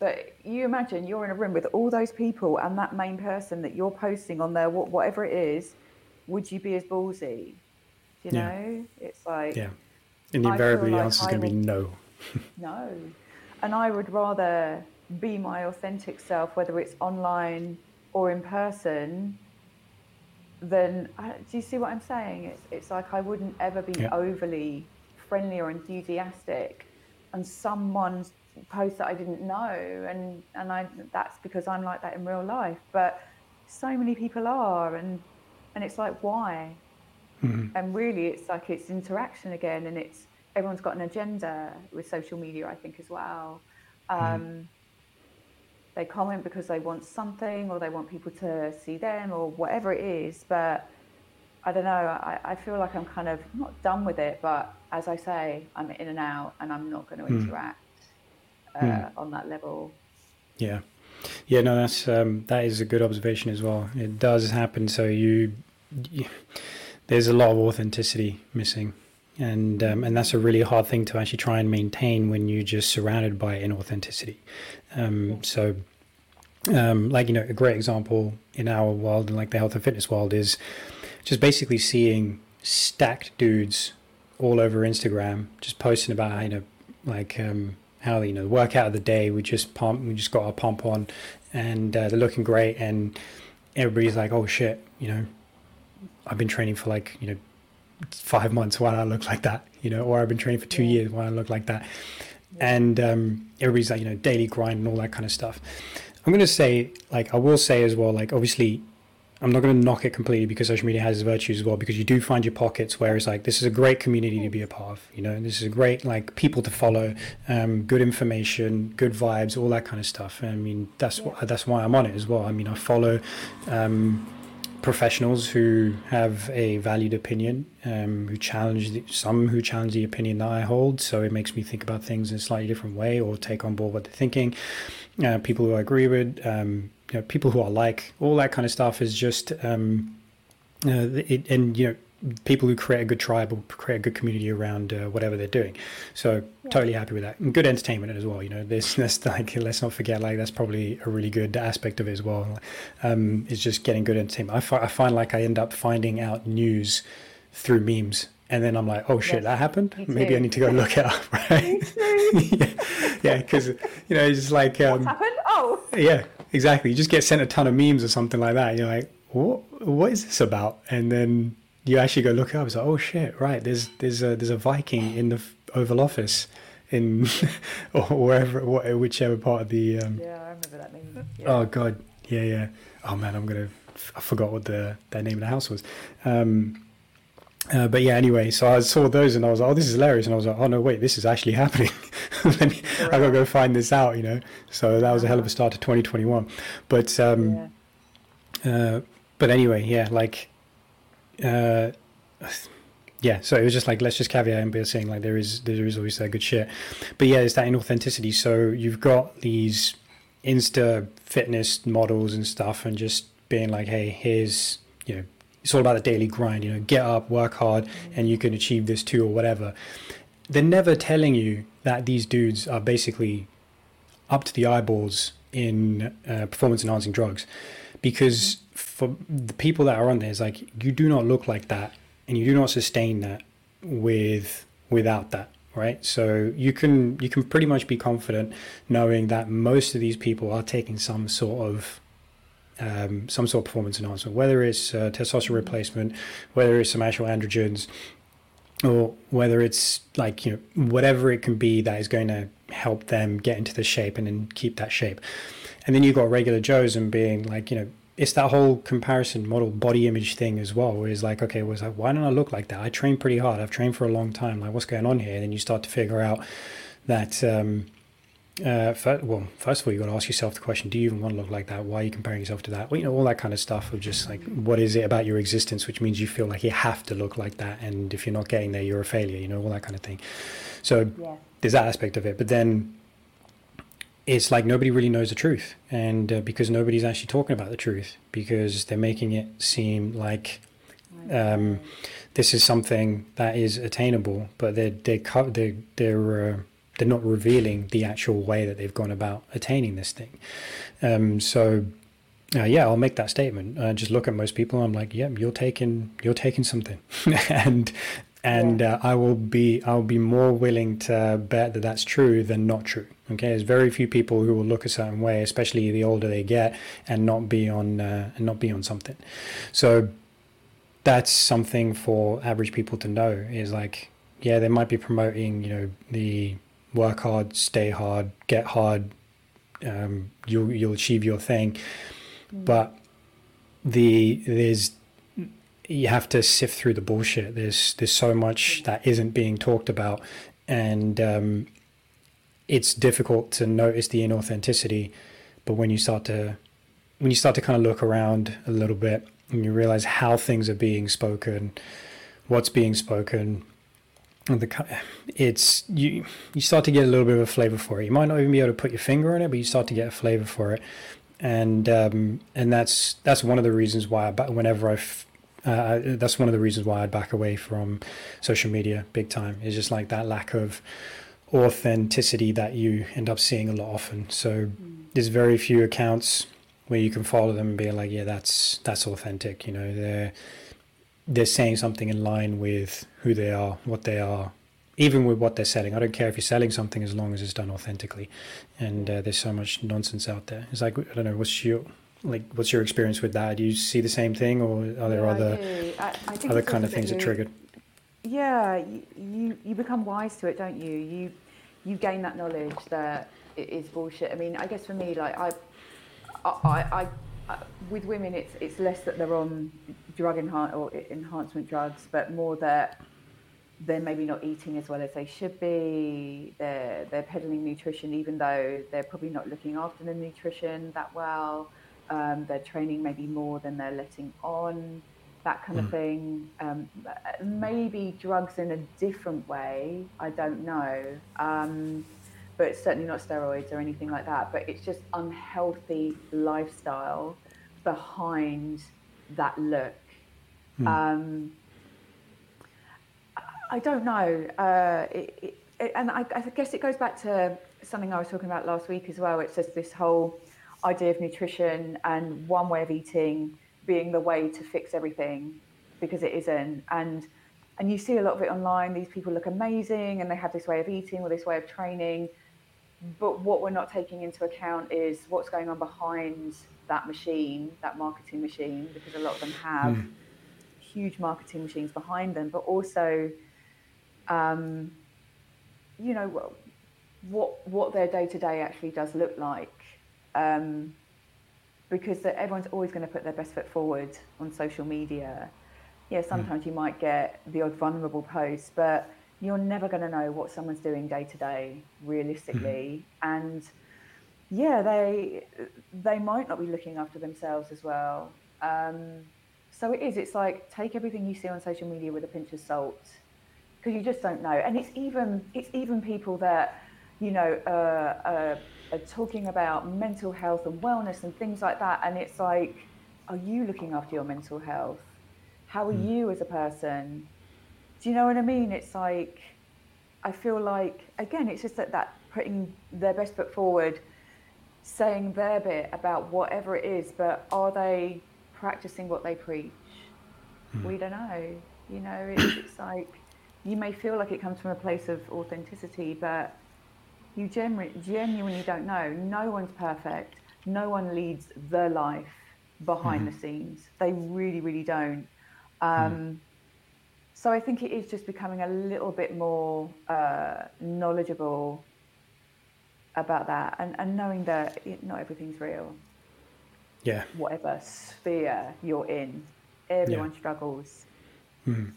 But you imagine you're in a room with all those people and that main person that you're posting on there, whatever it is, would you be as ballsy? you yeah. know? It's like. Yeah. And invariably the answer is going to be no. no. And I would rather be my authentic self, whether it's online or in person, than. Uh, do you see what I'm saying? It's, it's like I wouldn't ever be yeah. overly friendly or enthusiastic and someone posts that I didn't know, and and I that's because I'm like that in real life. But so many people are, and and it's like why? Mm-hmm. And really, it's like it's interaction again, and it's everyone's got an agenda with social media. I think as well. Mm-hmm. Um, mm-hmm. They comment because they want something, or they want people to see them, or whatever it is. But I don't know. I, I feel like I'm kind of not done with it, but as I say, I'm in and out, and I'm not going to mm. interact uh, mm. on that level. Yeah, yeah, no, that's um, that is a good observation as well. It does happen. So you, you there's a lot of authenticity missing, and um, and that's a really hard thing to actually try and maintain when you're just surrounded by inauthenticity. Um. So. Um, like you know, a great example in our world and like the health and fitness world is just basically seeing stacked dudes all over Instagram, just posting about you know, like um, how you know the workout of the day. We just pump, we just got our pump on, and uh, they're looking great, and everybody's like, "Oh shit," you know, I've been training for like you know five months. Why do I look like that? You know, or I've been training for two years. Why do I look like that? And um, everybody's like, you know, daily grind and all that kind of stuff. I'm gonna say, like, I will say as well, like, obviously, I'm not going to knock it completely because social media has its virtues as well. Because you do find your pockets where it's like this is a great community to be a part of. You know, this is a great like people to follow, um, good information, good vibes, all that kind of stuff. I mean, that's yeah. that's why I'm on it as well. I mean, I follow um, professionals who have a valued opinion, um, who challenge the, some who challenge the opinion that I hold. So it makes me think about things in a slightly different way or take on board what they're thinking. Uh, people who I agree with. Um, you know, people who are like all that kind of stuff is just um, uh, it, and you know people who create a good tribe or create a good community around uh, whatever they're doing. So yeah. totally happy with that. And good entertainment as well. You know, this that's like let's not forget like that's probably a really good aspect of it as well. Um, is just getting good entertainment. I, fi- I find like I end up finding out news through memes. And then I'm like, oh shit, yes, that happened. Maybe I need to go look it up, right? yeah, because yeah, you know, it's just like um, what happened? Oh, yeah, exactly. You just get sent a ton of memes or something like that. you're like, what? What is this about? And then you actually go look it up. It's like, oh shit, right? There's there's a there's a Viking in the Oval Office in or wherever, whichever part of the. Um, yeah, I remember that name. Yeah. Oh god, yeah, yeah. Oh man, I'm gonna. I forgot what the that name of the house was. Um, uh, but yeah, anyway, so I saw those and I was like, oh, this is hilarious. And I was like, oh, no, wait, this is actually happening. Me, I got to go find this out, you know. So that was a hell of a start to 2021. But um, yeah. uh, but anyway, yeah, like, uh, yeah. So it was just like let's just caveat and be saying like there is there is always that good shit, but yeah, it's that inauthenticity. So you've got these Insta fitness models and stuff, and just being like, hey, here's you know, it's all about the daily grind. You know, get up, work hard, and you can achieve this too, or whatever. They're never telling you that these dudes are basically up to the eyeballs in uh, performance enhancing drugs because for the people that are on there, it's like you do not look like that, and you do not sustain that with without that, right? So you can you can pretty much be confident knowing that most of these people are taking some sort of um, some sort of performance enhancement, whether it's uh, testosterone replacement, whether it's some actual androgens, or whether it's like you know whatever it can be that is going to help them get into the shape and then keep that shape. And then you've got regular Joes and being like, you know, it's that whole comparison model body image thing as well, where it's like, okay, was well, like, why don't I look like that? I train pretty hard. I've trained for a long time. Like, what's going on here? And then you start to figure out that, um, uh, first, well, first of all, you got to ask yourself the question: Do you even want to look like that? Why are you comparing yourself to that? Well, you know, all that kind of stuff of just like, what is it about your existence which means you feel like you have to look like that, and if you're not getting there, you're a failure. You know, all that kind of thing. So yeah. there's that aspect of it, but then it's like nobody really knows the truth, and uh, because nobody's actually talking about the truth, because they're making it seem like um, this is something that is attainable, but they're they're they're they're, uh, they're not revealing the actual way that they've gone about attaining this thing. Um, so. Uh, yeah, I'll make that statement. Uh, just look at most people. I'm like, yeah, you're taking you're taking something, and and yeah. uh, I will be I'll be more willing to bet that that's true than not true. Okay, there's very few people who will look a certain way, especially the older they get, and not be on uh, and not be on something. So that's something for average people to know. Is like, yeah, they might be promoting, you know, the work hard, stay hard, get hard. Um, you'll you'll achieve your thing, mm. but the there's you have to sift through the bullshit. There's there's so much that isn't being talked about, and um, it's difficult to notice the inauthenticity. But when you start to when you start to kind of look around a little bit and you realize how things are being spoken, what's being spoken, the it's you you start to get a little bit of a flavor for it. You might not even be able to put your finger on it, but you start to get a flavor for it, and um, and that's that's one of the reasons why I, whenever I uh, that's one of the reasons why I'd back away from social media big time. It's just like that lack of authenticity that you end up seeing a lot often. So mm. there's very few accounts where you can follow them and be like, yeah, that's that's authentic. You know, they're they're saying something in line with who they are, what they are, even with what they're selling. I don't care if you're selling something as long as it's done authentically. And uh, there's so much nonsense out there. It's like I don't know, what's your like what's your experience with that? Do you see the same thing, or are there yeah, other I I, other kind of things that triggered? Yeah, you you become wise to it, don't you? You you gain that knowledge that it is bullshit. I mean, I guess for me, like I, I, I, I uh, with women, it's it's less that they're on drug enhan- or enhancement drugs, but more that they're maybe not eating as well as they should be. They're they're peddling nutrition, even though they're probably not looking after the nutrition that well um, they're training maybe more than they're letting on, that kind mm. of hmm. thing. Um, maybe drugs in a different way, I don't know. Um, but it's certainly not steroids or anything like that. But it's just unhealthy lifestyle behind that look. Mm. I don't know. Uh, it, it, and I, I guess it goes back to something I was talking about last week as well. It's just this whole idea of nutrition and one way of eating being the way to fix everything because it isn't. And and you see a lot of it online. These people look amazing and they have this way of eating or this way of training. But what we're not taking into account is what's going on behind that machine that marketing machine because a lot of them have mm. huge marketing machines behind them. But also um, you know what what their day to day actually does look like um, because everyone's always going to put their best foot forward on social media. Yeah, hmm. sometimes mm. you might get the odd vulnerable post, but you're never going to know what someone's doing day to day realistically. Mm. And yeah, they they might not be looking after themselves as well. Um, so it is. It's like take everything you see on social media with a pinch of salt, because you just don't know. And it's even it's even people that you know uh, uh, are talking about mental health and wellness and things like that. And it's like, are you looking after your mental health? How are mm. you as a person? Do you know what I mean? It's like I feel like again, it's just that that putting their best foot forward, saying their bit about whatever it is, but are they practicing what they preach? Mm. We don't know. You know, it's, it's like you may feel like it comes from a place of authenticity, but you genu- genuinely don't know. No one's perfect. No one leads their life behind mm-hmm. the scenes. They really, really don't. Um, mm. So I think it is just becoming a little bit more uh, knowledgeable about that and, and knowing that not everything's real. Yeah. Whatever sphere you're in, everyone yeah. struggles. Mm.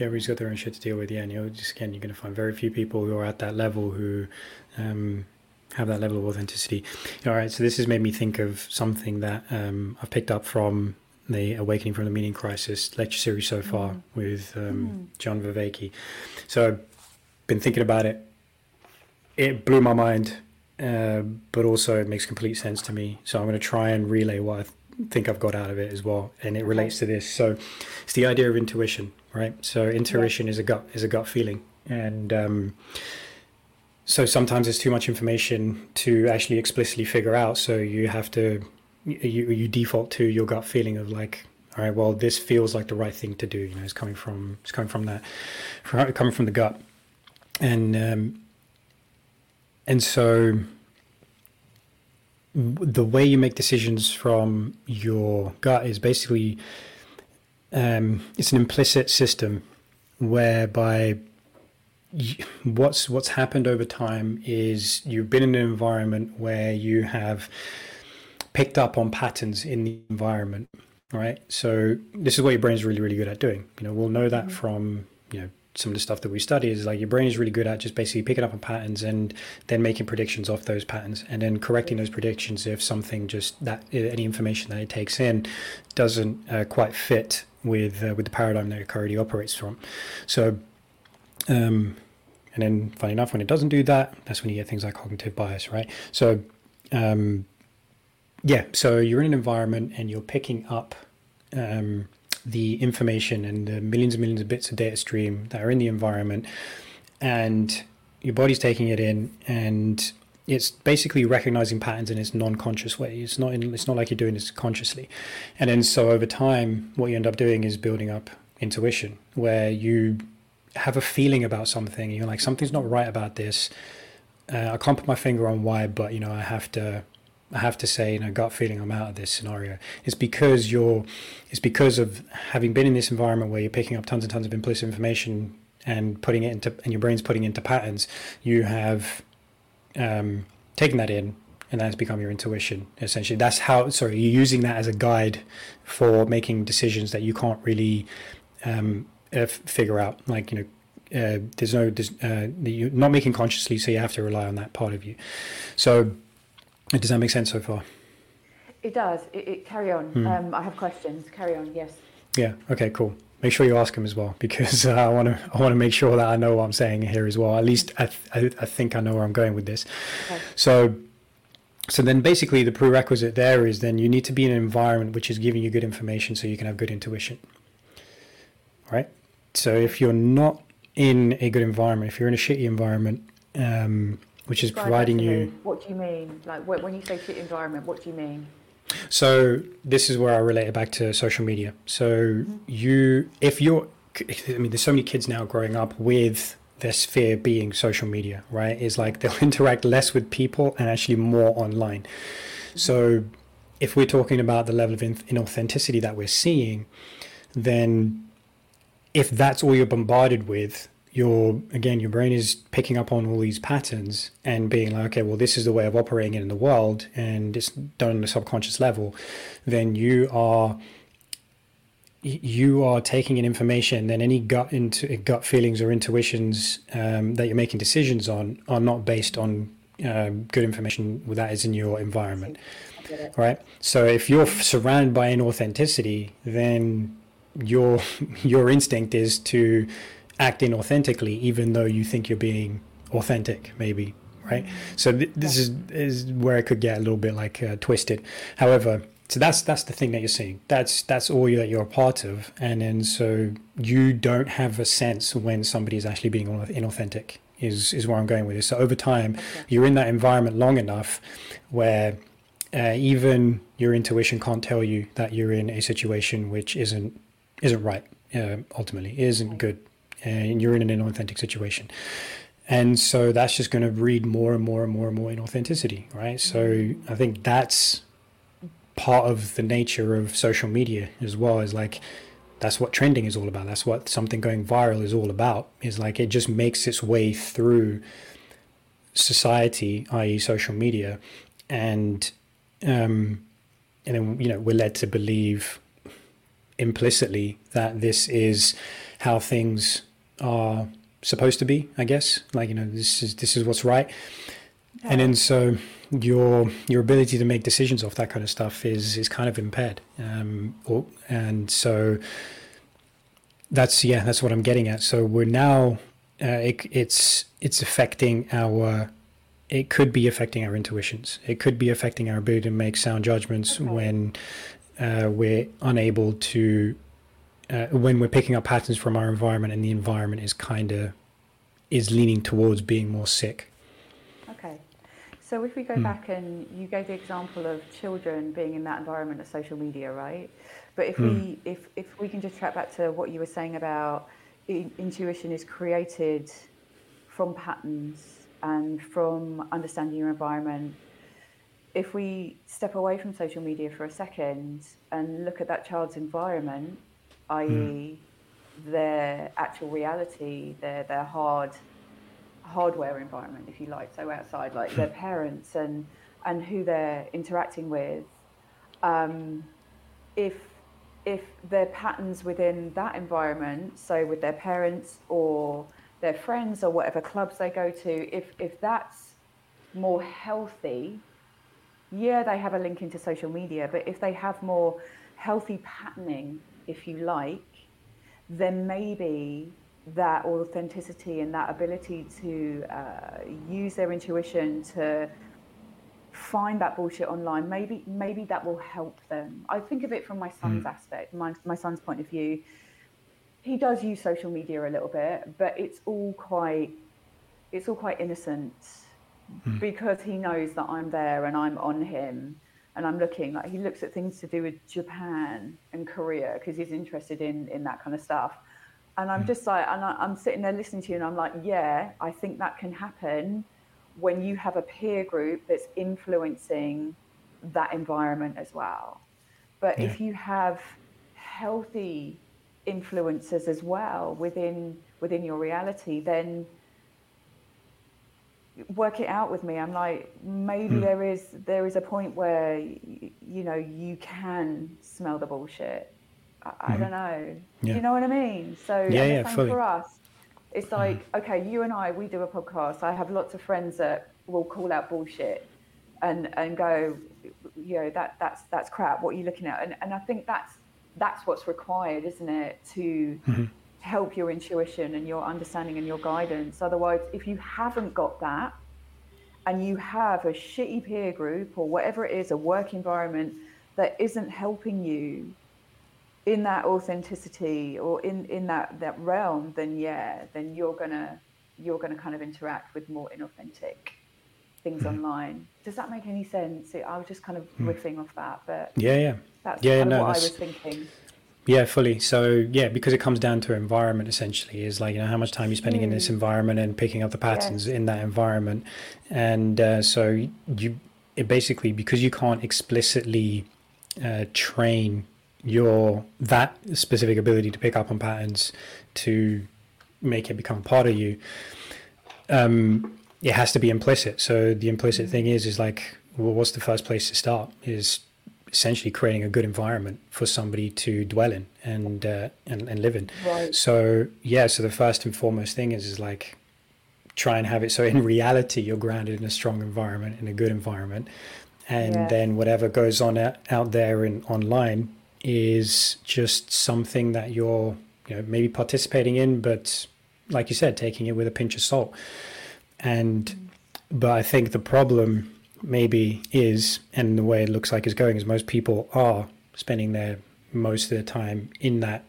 Yeah, everybody's got their own shit to deal with. Yeah, and you're just again, you're going to find very few people who are at that level who um, have that level of authenticity. All right, so this has made me think of something that um, I've picked up from the Awakening from the Meaning Crisis lecture series so far mm. with um, mm. John Vervaeke. So I've been thinking about it. It blew my mind, uh, but also it makes complete sense to me. So I'm going to try and relay what I think I've got out of it as well, and it relates to this. So it's the idea of intuition, right? So intuition yeah. is a gut is a gut feeling, and um, so sometimes it's too much information to actually explicitly figure out. So you have to you you default to your gut feeling of like all right well this feels like the right thing to do you know it's coming from it's coming from that from coming from the gut and um, and so the way you make decisions from your gut is basically um, it's an implicit system whereby you, what's what's happened over time is you've been in an environment where you have picked up on patterns in the environment, right? So this is what your brain is really, really good at doing. You know, we'll know that mm-hmm. from you know some of the stuff that we study is like your brain is really good at just basically picking up on patterns and then making predictions off those patterns and then correcting those predictions if something just that any information that it takes in doesn't uh, quite fit with uh, with the paradigm that it currently operates from. So. Um, and then, funny enough, when it doesn't do that, that's when you get things like cognitive bias, right? So, um, yeah, so you're in an environment and you're picking up um, the information and the millions and millions of bits of data stream that are in the environment, and your body's taking it in, and it's basically recognizing patterns in its non-conscious way. It's not in, it's not like you're doing this consciously, and then so over time, what you end up doing is building up intuition, where you have a feeling about something. You're like something's not right about this. Uh, I can't put my finger on why, but you know I have to I have to say, you know, gut feeling I'm out of this scenario. It's because you're, it's because of having been in this environment where you're picking up tons and tons of implicit information and putting it into, and your brain's putting into patterns. You have um, taken that in, and that's become your intuition. Essentially, that's how. Sorry, you're using that as a guide for making decisions that you can't really um, uh, figure out. Like you know, uh, there's no, there's, uh, you're not making consciously, so you have to rely on that part of you. So does that make sense so far? It does. It, it carry on. Hmm. Um, I have questions. Carry on. Yes. Yeah. Okay. Cool. Make sure you ask him as well because uh, I want to. I want to make sure that I know what I'm saying here as well. At least I, th- I, I think I know where I'm going with this. Okay. So, so then basically the prerequisite there is then you need to be in an environment which is giving you good information so you can have good intuition. Right. So if you're not in a good environment, if you're in a shitty environment, um, which is providing you. What do you mean? Like when you say shit environment, what do you mean? So this is where I relate it back to social media. So mm-hmm. you, if you're, I mean, there's so many kids now growing up with their sphere being social media, right? Is like they'll interact less with people and actually more online. Mm-hmm. So if we're talking about the level of inauthenticity that we're seeing, then if that's all you're bombarded with, your again your brain is picking up on all these patterns and being like okay well this is the way of operating in the world and it's done on a subconscious level then you are you are taking in information then any gut into gut feelings or intuitions um, that you're making decisions on are not based on um, good information that is in your environment, right? So if you're surrounded by inauthenticity, then your your instinct is to act inauthentically, even though you think you're being authentic, maybe, right? So th- this is is where it could get a little bit like uh, twisted. However, so that's that's the thing that you're seeing. That's that's all that you're a part of, and then so you don't have a sense when somebody is actually being inauthentic. Is is where I'm going with this. So over time, okay. you're in that environment long enough where uh, even your intuition can't tell you that you're in a situation which isn't isn't right. Uh, ultimately, isn't good, and you're in an inauthentic situation. And so that's just going to breed more and more and more and more inauthenticity, right? So I think that's part of the nature of social media as well as like that's what trending is all about that's what something going viral is all about is like it just makes its way through society i.e social media and um and then you know we're led to believe implicitly that this is how things are supposed to be i guess. Like you know this is this is what's right. Yeah. and then so your your ability to make decisions off that kind of stuff is is kind of impaired. Um, or, and so that's yeah that's what i'm getting at. So we're now uh, it, it's it's affecting our it could be affecting our intuitions. It could be affecting our ability to make sound judgments okay. when uh, we're unable to uh, when we're picking up patterns from our environment and the environment is kind of is leaning towards being more sick okay so if we go mm. back and you gave the example of children being in that environment of social media right but if mm. we if if we can just track back to what you were saying about in, intuition is created from patterns and from understanding your environment if we step away from social media for a second and look at that child's environment, i.e., mm. their actual reality, their their hard hardware environment, if you like, so outside, like their parents and and who they're interacting with, um, if if their patterns within that environment, so with their parents or their friends or whatever clubs they go to, if if that's more healthy yeah, they have a link into social media, but if they have more healthy patterning, if you like, then maybe that authenticity and that ability to uh, use their intuition to find that bullshit online maybe maybe that will help them i think of it from my son's mm. aspect my, my son's point of view he does use social media a little bit but it's all quite it's all quite innocent mm. because he knows that I'm there and I'm on him and I'm looking like he looks at things to do with Japan and Korea because he's interested in in that kind of stuff. And I'm mm. just like, and I, I'm sitting there listening to you, and I'm like, yeah, I think that can happen when you have a peer group that's influencing that environment as well. But yeah. if you have healthy influences as well within within your reality, then work it out with me. I'm like, maybe mm. there is there is a point where y- you know you can smell the bullshit. I, I hmm. don't know. Yeah. You know what I mean? So yeah, yeah, fully. for us, it's hmm. like mm. okay, you and I, we do a podcast. I have lots of friends that will call out bullshit and and go, you know, that that's that's crap. What are you looking at? And and I think that's that's what's required, isn't it, to mm-hmm help your intuition and your understanding and your guidance. Otherwise, if you haven't got that and you have a shitty peer group or whatever it is, a work environment that isn't helping you in that authenticity or in, in that, that realm, then yeah, then you're gonna you're gonna kind of interact with more inauthentic things mm. online. Does that make any sense? I was just kind of mm. riffing off that, but yeah, yeah, that's yeah, kind no, of what I was thinking. Yeah, fully. So yeah, because it comes down to environment essentially is like you know how much time you're spending mm. in this hmm. environment and picking up the patterns in that environment, and uh, so you it basically because you can't explicitly uh, train your that specific ability to pick up on patterns to make it become part of you. Um, it has to be implicit. So the implicit mm. thing is is like, well, what's the first place to start? Is essentially creating a good environment for somebody to dwell in and uh, and, and live in. Right. So yeah, so the first and foremost thing is is like try and have it so in reality you're grounded in a strong environment in a good environment and yeah. then whatever goes on out, out there in online is just something that you're you know maybe participating in but like you said taking it with a pinch of salt and but i think the problem maybe is and the way it looks like is going is most people are spending their most of their time in that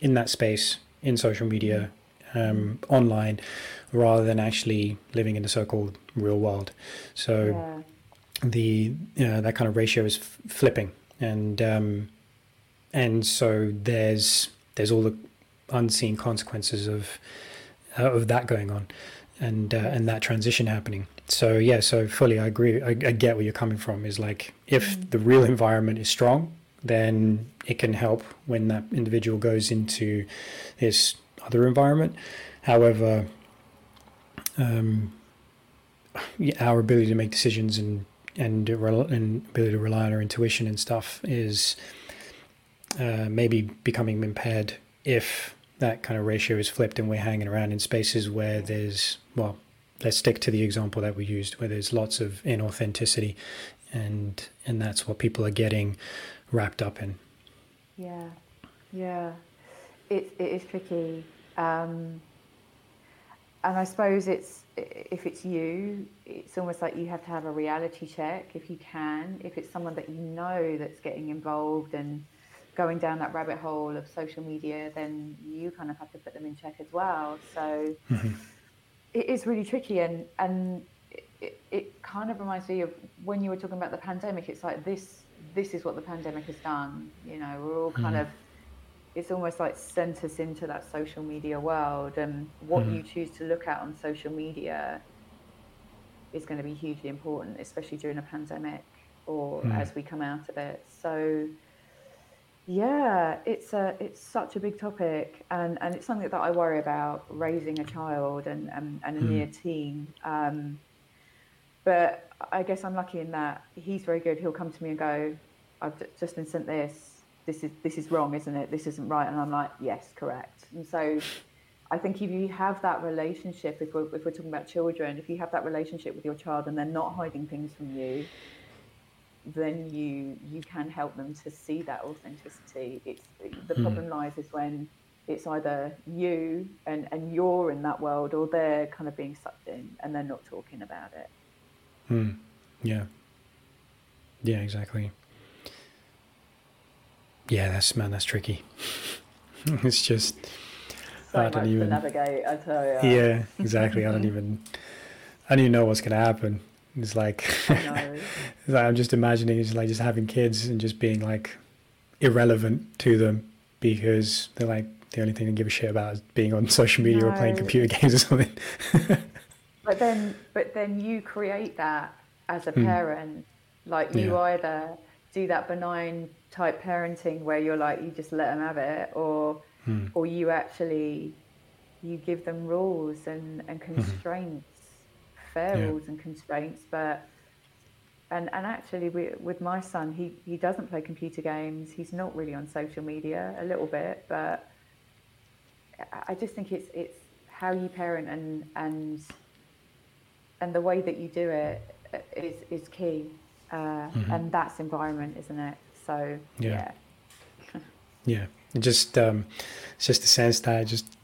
in that space in social media um, online rather than actually living in the so-called real world. So yeah. the uh, that kind of ratio is f- flipping. And um, and so there's there's all the unseen consequences of uh, of that going on and uh, and that transition happening so yeah so fully i agree. I, I, get where you're coming from. Is like if mm. the real environment is strong then it can help when that individual goes into this other environment. However um, our ability to make decisions and and, and ability to rely on our intuition and stuff is uh, maybe becoming impaired if that kind of ratio is flipped and we're hanging around in spaces where there's well let's stick to the example that we used where there's lots of inauthenticity and and that's what people are getting wrapped up in. Yeah. Yeah. It, it is tricky. Um, and i suppose it's if it's you it's almost like you have to have a reality check if you can. If it's someone that you know that's getting involved and going down that rabbit hole of social media, then you kind of have to put them in check as well. So mm-hmm. It is really tricky, and and it, it kind of reminds me of when you were talking about the pandemic. It's like this this is what the pandemic has done. You know, we're all kind mm-hmm. of it's almost like sent us into that social media world, and what mm-hmm. you choose to look at on social media is going to be hugely important, especially during a pandemic or mm. as we come out of it. So yeah, it's a it's such a big topic, and, and it's something that I worry about raising a child and and, and a mm. near teen. Um, but I guess I'm lucky in that he's very good. He'll come to me and go, "I've just been sent this. This is this is wrong, isn't it? This isn't right." And I'm like, "Yes, correct." And so, I think if you have that relationship, if we're if we're talking about children, if you have that relationship with your child and they're not hiding things from you, then you you can help them to see that authenticity. It's the mm. problem lies is when it's either you and, and you're in that world or they're kind of being sucked in and they're not talking about it. Hmm. Yeah. Yeah, exactly. Yeah, that's man, that's tricky. it's just so I don't even navigate. I tell you. Yeah, exactly. I don't even. I don't even know what's going to happen. It's like, it's like I'm just imagining it's like just having kids and just being like irrelevant to them because they're like the only thing they give a shit about is being on social media no. or playing computer games or something. but then, but then you create that as a hmm. parent. Mm. Like you yeah. either do that benign type parenting where you're like you just let them have it, or mm. or you actually you give them rules and and mm-hmm. Fair yeah. rules and constraints, but and and actually we, with my son, he he doesn't play computer games. He's not really on social media a little bit, but I just think it's it's how you parent and and and the way that you do it is is key, uh, mm-hmm. and that's environment, isn't it? So yeah, yeah, yeah. just um, it's just the sense that just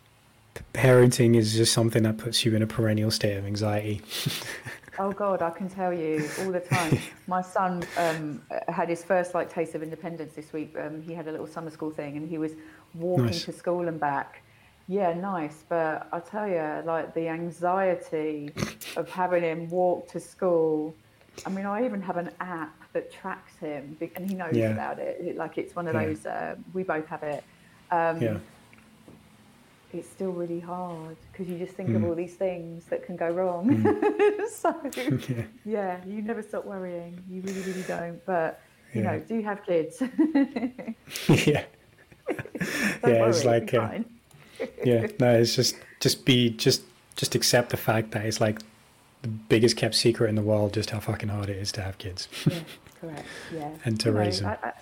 parenting is just something that puts you in a perennial state of anxiety. oh God, I can tell you all the time. My son um, had his first like taste of independence this week. Um, he had a little summer school thing, and he was walking nice. to school and back. Yeah, nice. But I tell you, like the anxiety of having him walk to school. I mean, I even have an app that tracks him, and he knows yeah. about it. Like it's one of yeah. those. Uh, we both have it. Um, yeah it's still really hard because you just think mm. of all these things that can go wrong. Mm. so yeah. yeah. you never stop worrying. You really, really don't. But you yeah. know, do have kids. yeah. yeah, it's like uh, yeah, no, it's just just be just just accept the fact that it's like the biggest kept secret in the world, just how fucking hard it is to have kids. yeah, correct. Yeah, and to you raise know, them. I, I,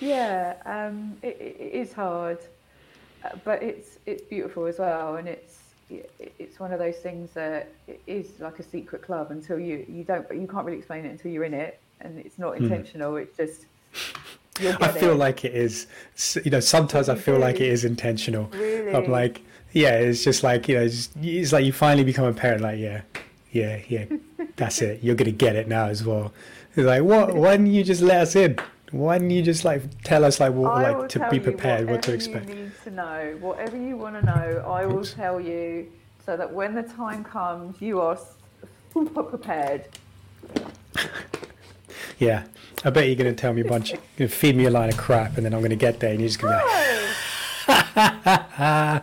yeah, um, it, it is hard but it's it's beautiful as well, and it's it's one of those things that is like a secret club until you you don't you can't really explain it until you're in it and it's not hmm. intentional. Mm. It's just. I feel it. like it is. You know, sometimes I feel like it is intentional. Really? I'm like, yeah, it's just like you know, it's, it's like you finally become a parent. Like, yeah, yeah, yeah, that's it. You're gonna get it now as well. It's like, what? Why didn't you just let us in? Why didn't you just like tell us like what, like to be prepared, what to expect? You need to know whatever you want to know. I will Oops. tell you so that when the time comes, you are super prepared. yeah, I bet you're going to tell me a bunch, you're going to feed me a line of crap, and then I'm going to get there, and you're just going to. No. no, I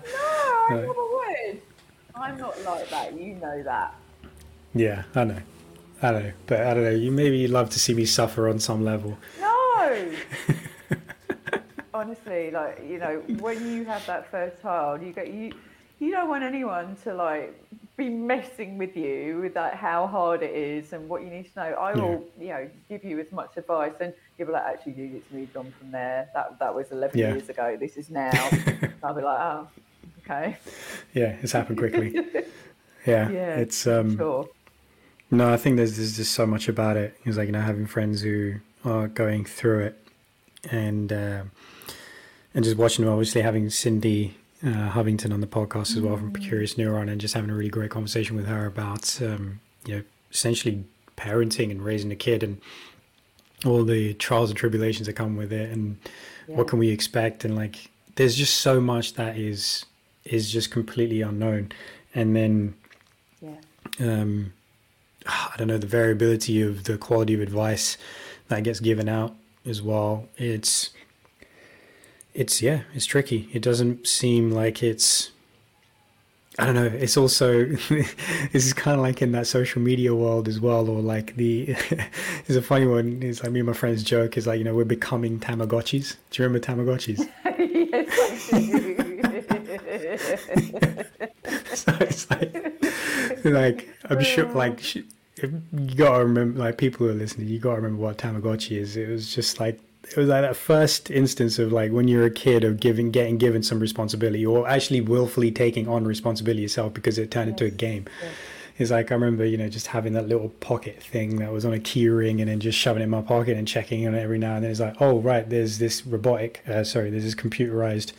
never would. I'm not like that. You know that. Yeah, I know. I know, but I don't know. You maybe love to see me suffer on some level. No. Honestly, like you know, when you have that first child, you get you you don't want anyone to like be messing with you with that how hard it is and what you need to know. I will, yeah. you know, give you as much advice and you'll be like, actually, you it's moved on from there. That that was eleven yeah. years ago. This is now. I'll be like, oh, okay. Yeah, it's happened quickly. yeah, yeah, it's um. Sure. No, I think there's there's just so much about it. It's like you know having friends who are going through it, and uh, and just watching them. Obviously, having Cindy uh, Hovington on the podcast as well from mm. Curious Neuron, and just having a really great conversation with her about um, you know essentially parenting and raising a kid and all the trials and tribulations that come with it, and yeah. what can we expect, and like there's just so much that is is just completely unknown, and then yeah. um, I don't know the variability of the quality of advice that gets given out as well. It's it's yeah, it's tricky. It doesn't seem like it's. I don't know. It's also this is kind of like in that social media world as well, or like the. it's a funny one. It's like me and my friends joke is like you know we're becoming Tamagotchis. Do you remember Tamagotchis? yes, so it's like, like I'm sure, like you gotta remember, like people who are listening, you gotta remember what Tamagotchi is. It was just like it was like that first instance of like when you're a kid of giving getting given some responsibility or actually willfully taking on responsibility yourself because it turned yes. into a game. Yes. It's like I remember, you know, just having that little pocket thing that was on a key ring and then just shoving it in my pocket and checking on it every now and then. It's like, oh right, there's this robotic, uh, sorry, there's this computerized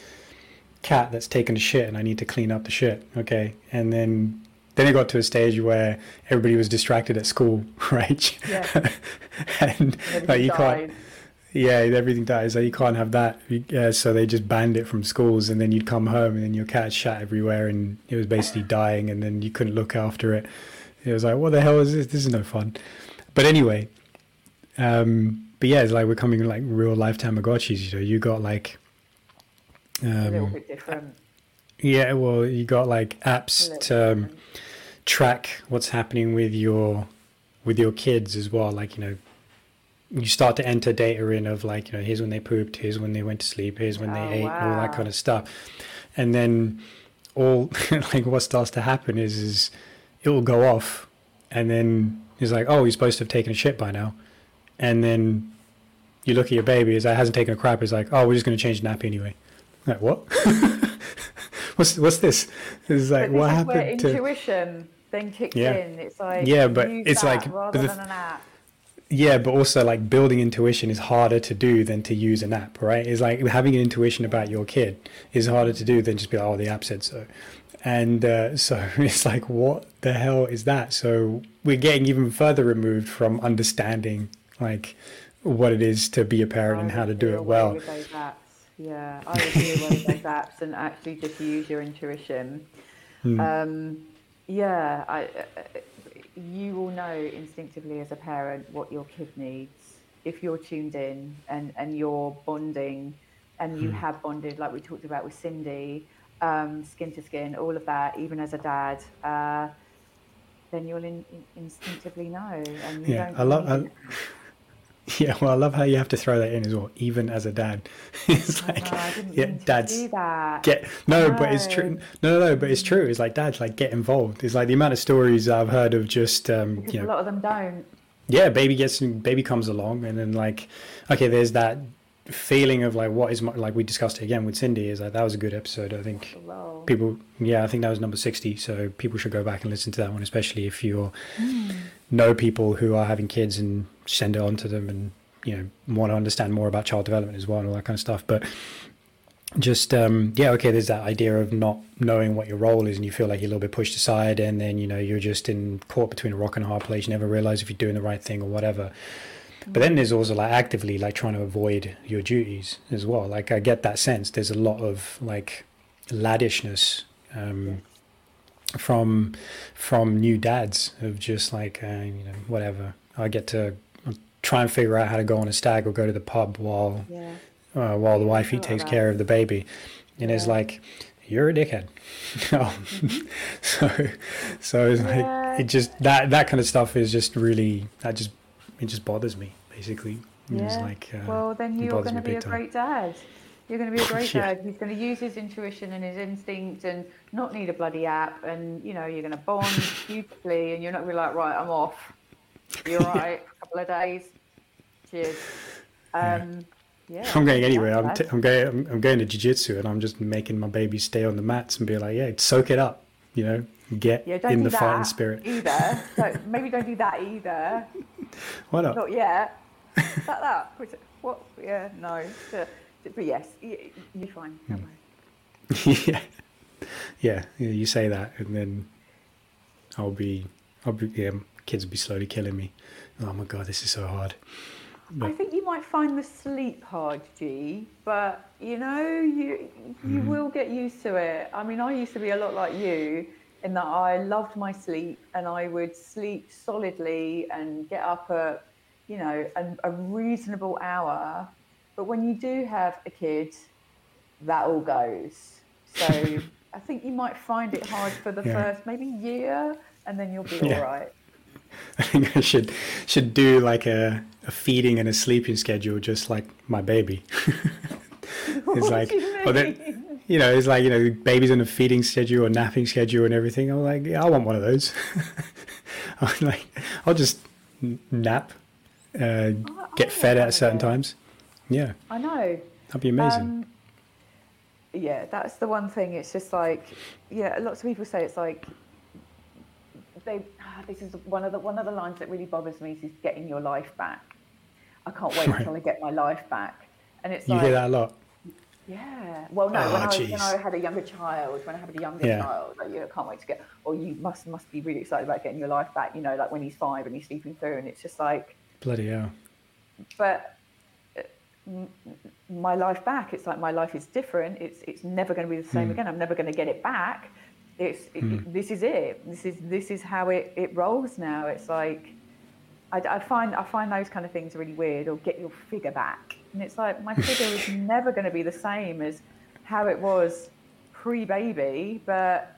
cat that's taken a shit and I need to clean up the shit. Okay, and then then it got to a stage where everybody was distracted at school, right? Yeah. and like you can't yeah, everything dies. Like you can't have that. Uh, so they just banned it from schools, and then you'd come home, and then your cat shat everywhere, and it was basically dying, and then you couldn't look after it. It was like, what the hell is this? This is no fun. But anyway, um, but yeah, it's like we're coming like real life Tamagotchis. You know, you got like um, a little bit different. Yeah, well, you got like apps to um, track what's happening with your with your kids as well. Like you know, you start to enter data in of like you know here's when they pooped here's when they went to sleep here's when oh, they ate wow. all that kind of stuff. And then all like what starts to happen is is it will go off and then it's like oh he's supposed to have taken a shit by now. And then you look at your baby as that hasn't taken a crap. It's like oh we're just going to change the nappy anyway. Like what what's what's this? It's like what happened to intuition then kicks yeah. in. It's like yeah but it's like rather than an app. Yeah but also like building intuition is harder to do than to use an app right? It's like having an intuition about your kid is harder to do than just be like oh the app said so. And uh, so it's like what the hell is that? So we're getting even further removed from understanding like what it is to be a parent and how to do it well yeah i would do away with those apps and actually just use your intuition hmm. um, yeah I, you will know instinctively as a parent what your kid needs if you're tuned in and, and you're bonding and you hmm. have bonded like we talked about with Cindy, um, skin to skin, all of that, even as a dad, uh, then you'll in, in, instinctively know. And yeah, I love. I, yeah, well, I love how you have to throw that in as well, even as a dad. it's like, yeah, dads get no, no, but it's true. No, no, no, but it's true. It's like dads like get involved. It's like the amount of stories I've heard of just um, because you know, a lot of them don't. Yeah, baby gets baby comes along, and then like, okay, there's that feeling of like what is my, like we discussed it again with Cindy is like that was a good episode. I think Wow. people yeah I think that was number sixty. So people should go back and listen to that one, especially if you know people who are having kids and send it on to them and you know want to understand more about child development as well and all that kind of stuff. But just um yeah okay there's that idea of not knowing what your role is and you feel like you're a little bit pushed aside and then you know you're just in caught between a rock and a hard place. You never realize if you're doing the right thing or whatever. But then there's also like actively like trying to avoid your duties as well. Like i get that sense. There's a lot of like laddishness um from from new dads of just like uh, you know whatever. I get to try and figure out how to go on a stag or go to the pub while Yeah. uh, while the wifey takes care of the baby and it's like you're a dickhead Oh. so so it's like it just that that kind of stuff is just really that just it just bothers me basically it's Yeah. like uh, Well, then you're going to be a time. great dad. You're going to be a great Yeah. dad. He's going to use his intuition and his instinct and not need a bloody app. And, you know, you're going to bond beautifully and you're not going to be like, right, I'm off. You're right. A couple of days. Cheers. Um, yeah. I'm going anywhere. I'm, t-. I'm going. I'm, I'm going to jiu-jitsu and I'm just making my baby stay on the mats and be like, yeah, soak it up. You know, get yeah, in the fighting spirit. either. so maybe don't do that either. Why not? Not yet. Is that that? What? Yeah, no. But yes, you're fine. Don't yeah. yeah, yeah. You say that, and then I'll be, I'll be, yeah, kids will be slowly killing me. Oh my god, this is so hard. I think you might find the sleep hard, G, but you know, you you Hmm. will get used to it. I mean, I used to be a lot like you in that I loved my sleep and I would sleep solidly and get up at, you know, a, a reasonable hour. But when you do have a kid, that all goes. So I think you might find it hard for the Yeah. first maybe year, and then you'll be Yeah. all right. I think I should should do like a, a feeding and a sleeping schedule, just like my baby. it's like, you oh, know, it's like you know, babies on a feeding schedule or napping schedule and everything. I'm like, yeah, I want one of those. I'm like, I'll just nap, uh, I get fed at certain those. times. Yeah, I know. that'd be amazing. Um, yeah, that's the one thing. It's just like, yeah, lots of people say it's like they. ah, This is one of the one of the lines that really bothers me is getting your life back. I can't wait until I get my life back. And it's you like, hear that a lot. yeah. Well, no, Oh, when, I, was- when. I had a younger child, when I had a younger Yeah. child, like, yeah, I can't wait to get. Or you must must be really excited about getting your life back. You know, like when he's five and he's sleeping through, and it's just like, Bloody hell. but uh, my life back it's like my life is different it's it's never going to be the same again i'm never going to get it back it's it, it- hmm. this is it. This is this is how it, it rolls now. It's like I, I find i find those kind of things really weird or get your figure back. And it's like my figure is never going to be the same as how it was pre-baby but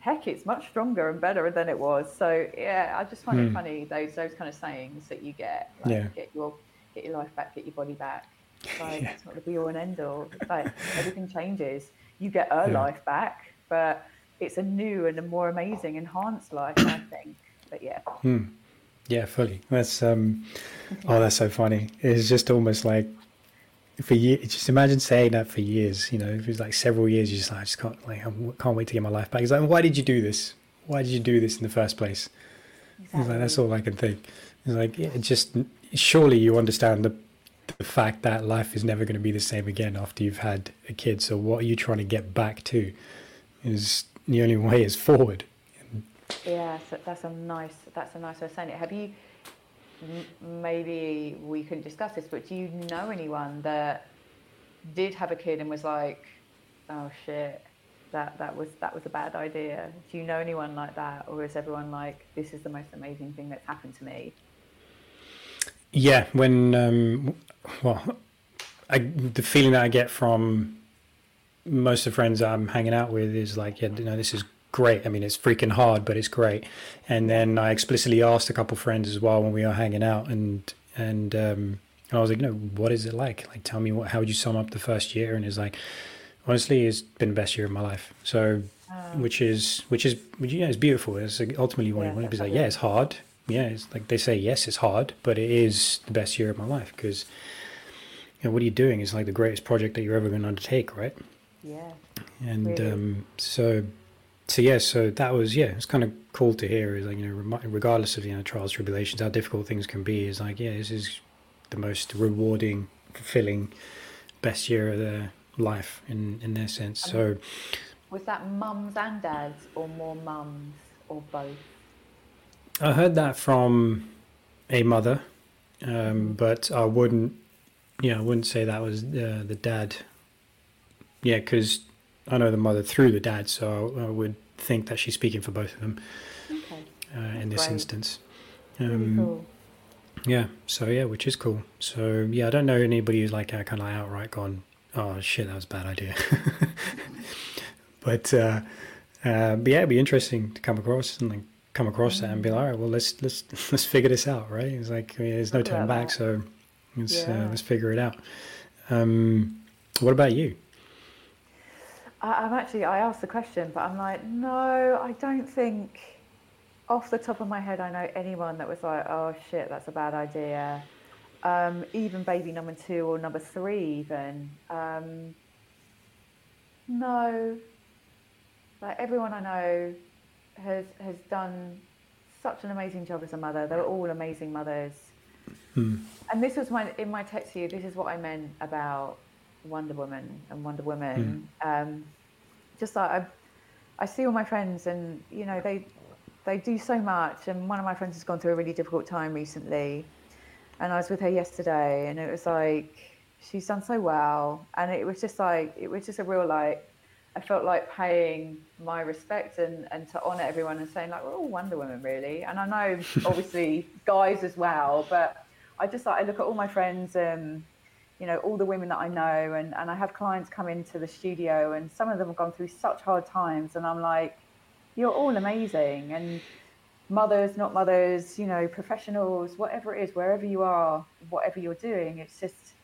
heck it's much stronger and better than it was. So yeah i just find it hmm. funny those those kind of sayings that you get like Yeah. get your get your life back get your body back. It's like Yeah. it's not the be all and end all. It's like everything changes. You get a Yeah. life back but it's a new and a more amazing enhanced life i think but yeah hmm. Yeah, fully. That's um, oh, that's so funny. It's just almost like for years. Just imagine saying that for years. You know, if it's like several years, you just like, I just can't like, I can't wait to get my life back. It's like, why did you do this? Why did you do this in the first place? exactly. It's like that's all I can think. It's like it just surely you understand the the fact that life is never going to be the same again after you've had a kid. So what are you trying to get back to? Is the only way is forward. Yeah, so that's a nice that's a nice way of saying it. Have you maybe we can discuss this, but do you know anyone that did have a kid and was like, oh shit, that that was that was a bad idea? Do you know anyone like that, or is everyone like, this is the most amazing thing that's happened to me? Yeah, when um, well, I, the feeling that I get from most of the friends I'm hanging out with is like, yeah, you know, this is great. I mean, it's freaking hard, but it's great. And then I explicitly asked a couple friends as well when we were hanging out, and and um, and I was like, you know, what is it like? Like, tell me what, how would you sum up the first year? And it's like, honestly, it's been the best year of my life. So, which is which is which, yeah, it's beautiful. It's like ultimately what Yeah, you to be like, yeah, it's hard. Yeah, it's like they say, yes, it's hard, but it is the best year of my life because you know, what are you doing? It's like the greatest project that you're ever going to undertake, right? Yeah. And Really. um, so, so yeah, so that was yeah, it's kind of cool to hear. Is like you know, regardless of you know trials, tribulations, how difficult things can be, is like yeah, this is the most rewarding, fulfilling, best year of their life in in their sense. So Was that mums and dads, or more mums, or both? I heard that from a mother, um, but I wouldn't, yeah, I wouldn't say that was uh, the dad. Yeah, because I know the mother through the dad, so I would think that she's speaking for both of them Okay. uh, in this Great. instance. Um, cool. Yeah, so yeah, which is cool. So yeah, I don't know anybody who's like uh, kind of like outright gone, oh shit, that was a bad idea. but uh, uh, but yeah, it'd be interesting to come across and like come across that and be like, all right, well let's let's let's figure this out, right? It's like I mean, there's no turning back, so let's Yeah. uh, let's figure it out. Um, what about you? I, I'm actually, I asked the question, but I'm like, no, I don't think off the top of my head I know anyone that was like, oh shit, that's a bad idea. Um, even baby number two or number three, even. Um, no. Like everyone I know has has done such an amazing job as a mother. They're all amazing mothers. Hmm. And this was my in my text to you. This is what I meant about Wonder Woman and Wonder Woman. Um, just like I, I see all my friends, and you know they they do so much. And one of my friends has gone through a really difficult time recently, and I was with her yesterday, and it was like she's done so well, and it was just like it was just a real like. I felt like paying my respect and, and to honour everyone and saying like we're all Wonder Women really, and I know obviously guys as well, but I just like I look at all my friends, um, you know, all the women that I know, and, and I have clients come into the studio, and some of them have gone through such hard times, and I'm like, you're all amazing, and mothers, not mothers, you know, professionals, whatever it is, wherever you are, whatever you're doing, it's just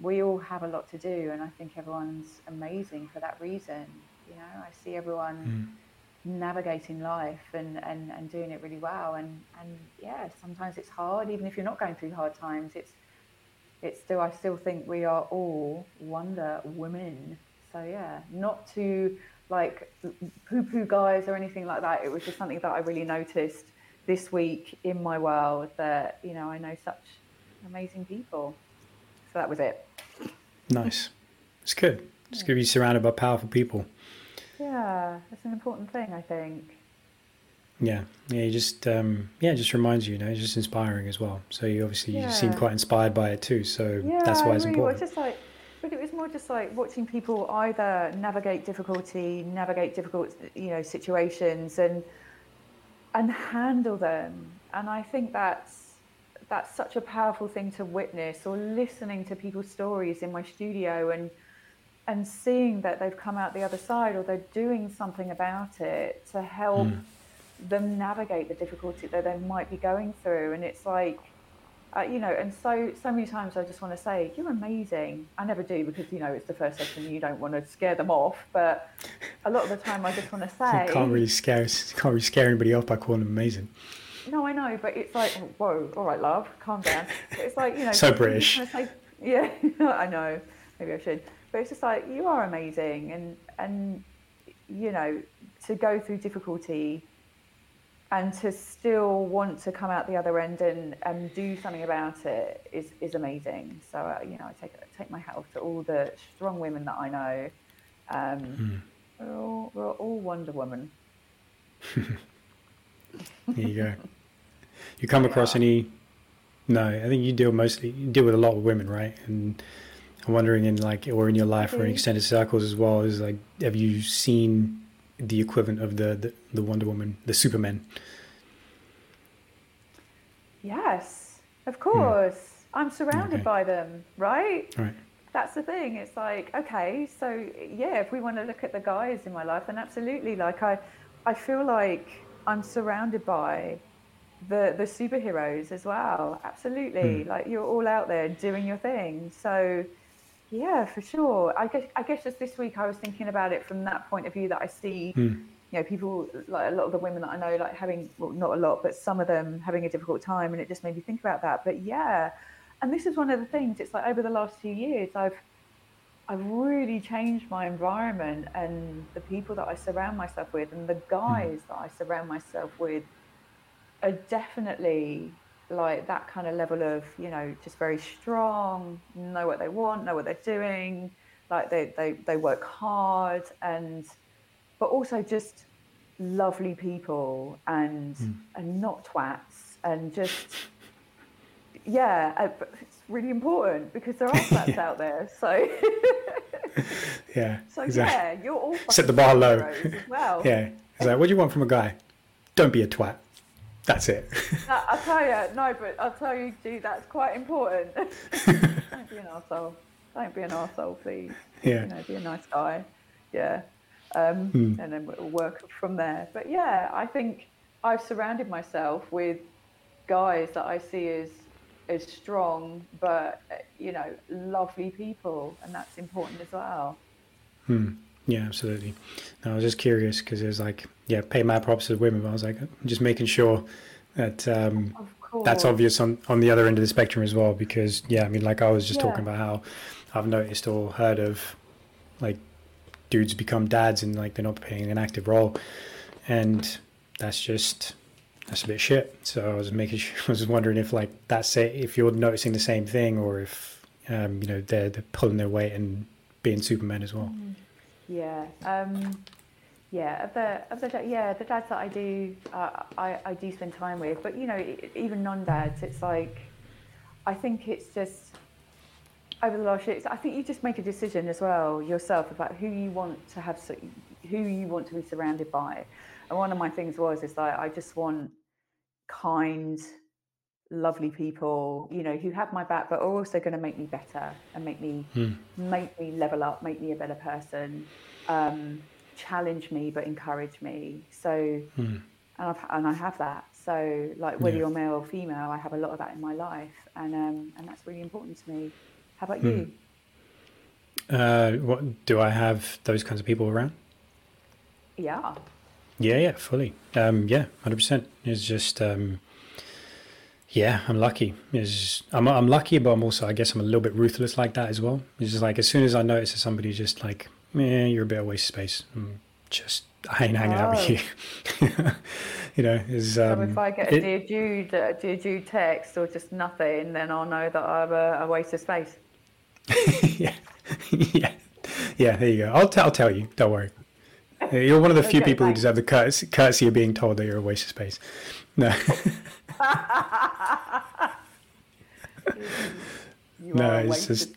we all have a lot to do, and I think everyone's amazing for that reason. You know, I see everyone hmm. navigating life and, and, and doing it really well. And, and yeah, sometimes it's hard, even if you're not going through hard times. It's it's still I still think we are all Wonder Women. So yeah, not to like poo-poo guys or anything like that. It was just something that I really noticed this week in my world that you know I know such amazing people. So that was it. Nice. It's good. It's good to be surrounded by powerful people. Yeah, that's an important thing, I think. Yeah, yeah. You just um, yeah, it just reminds you, you know, it's just inspiring as well. So you obviously you seem quite inspired by it too. So Yeah, that's why it's I really was important. just like, but it was more just like watching people either navigate difficulty, navigate difficult, you know, situations, and and handle them. And I think that's that's such a powerful thing to witness, or listening to people's stories in my studio and and seeing that they've come out the other side, or they're doing something about it to help them navigate the difficulty that they might be going through. And it's like uh, you know, and so so many times I just want to say, "You're amazing." I never do because you know it's the first session. You don't want to scare them off, but a lot of the time I just want to say, can't really scare can't really scare anybody off by calling them amazing. "No, I know," but it's like, oh, "Whoa, all right, love, calm down." But it's like you know, So British. Say, yeah, I know. Maybe I should, but it's just like you are amazing, and and you know, to go through difficulty and to still want to come out the other end and, and do something about it is, is amazing. So, uh, you know, I take, take my hat off to all the strong women that I know. Um, we're, all, we're all Wonder Woman. There you go. You come across any? No, I think you deal mostly you deal with a lot of women, right? And I'm wondering in like or in your life or in extended circles as well is like have you seen the equivalent of the the, the Wonder Woman, the Superman? Yes, of hmm. course. I'm surrounded Okay. by them, right? Right. That's the thing. It's like, okay, so yeah, if we want to look at the guys in my life, then absolutely. Like I, I feel like I'm surrounded by the the superheroes as well. Absolutely. Hmm. Like you're all out there doing your thing. So yeah, for sure. I guess I guess just this week I was thinking about it from that point of view that I see Hmm. you know, people like a lot of the women that I know, like having well, not a lot, but some of them having a difficult time, and it just made me think about that. But yeah, and this is one of the things. It's like over the last few years, I've I've really changed my environment and the people that I surround myself with and the guys mm. that I surround myself with are definitely like that kind of level of, you know, just very strong, know what they want, know what they're doing, like they, they, they work hard and but also just lovely people and mm. and not twats and just yeah, uh, it's really important because there are twats yeah. out there. So yeah, so exactly. yeah, you're all set the bar low as well. yeah, it's like, what do you want from a guy? Don't be a twat. That's it. no, I'll tell you, no, but I'll tell you, G, that's quite important. Don't be an arsehole. Don't be an arsehole, please. Yeah. You know, be a nice guy. Yeah. Um, hmm. And then we'll work from there. But yeah, I think I've surrounded myself with guys that I see as as strong, but you know, lovely people, and that's important as well. Hmm. Yeah, absolutely. No, I was just curious because it was like, yeah, pay my props to women. But I was like, just making sure that um, that's obvious on on the other end of the spectrum as well. Because yeah, I mean, like I was just yeah. talking about how I've noticed or heard of like dudes become dads and like they're not playing an active role, and that's just that's a bit shit. So I was making sure, I was wondering if like that's it, if you're noticing the same thing or if um, you know they're they're pulling their weight and being Superman as well. Mm. Yeah. Um, yeah, of the of the yeah the dads that I do uh, I I do spend time with, but you know even non-dads, it's like I think it's just over the last years. I think you just make a decision as well yourself about who you want to have, who you want to be surrounded by. And one of my things was is like I just want kind, lovely people, you know, who have my back, but are also going to make me better and make me hmm. make me level up, make me a better person, um, challenge me, but encourage me. So, hmm. and I've and I have that. So, like whether yeah. you're male or female, I have a lot of that in my life, and um, and that's really important to me. How about hmm. you? Uh, what do I have those kinds of people around? Yeah. Yeah, yeah, fully. Um, yeah, hundred percent. It's just, um, yeah, I'm lucky. I'm I'm lucky, but I'm also, I guess, I'm a little bit ruthless like that as well. It's just like as soon as I notice that somebody's just like, man, you're a bit of a waste of space. I'm just I ain't hanging oh. out with you. you know, is um, so if I get a dear Jude, a dear Jude text or just nothing, then I'll know that I'm a, a waste of space. yeah, yeah, yeah. There you go. I'll, t- I'll tell you. Don't worry. You're one of the few okay, people thanks. who deserve the courtesy, courtesy of being told that you're a waste of space. No. no, it's just.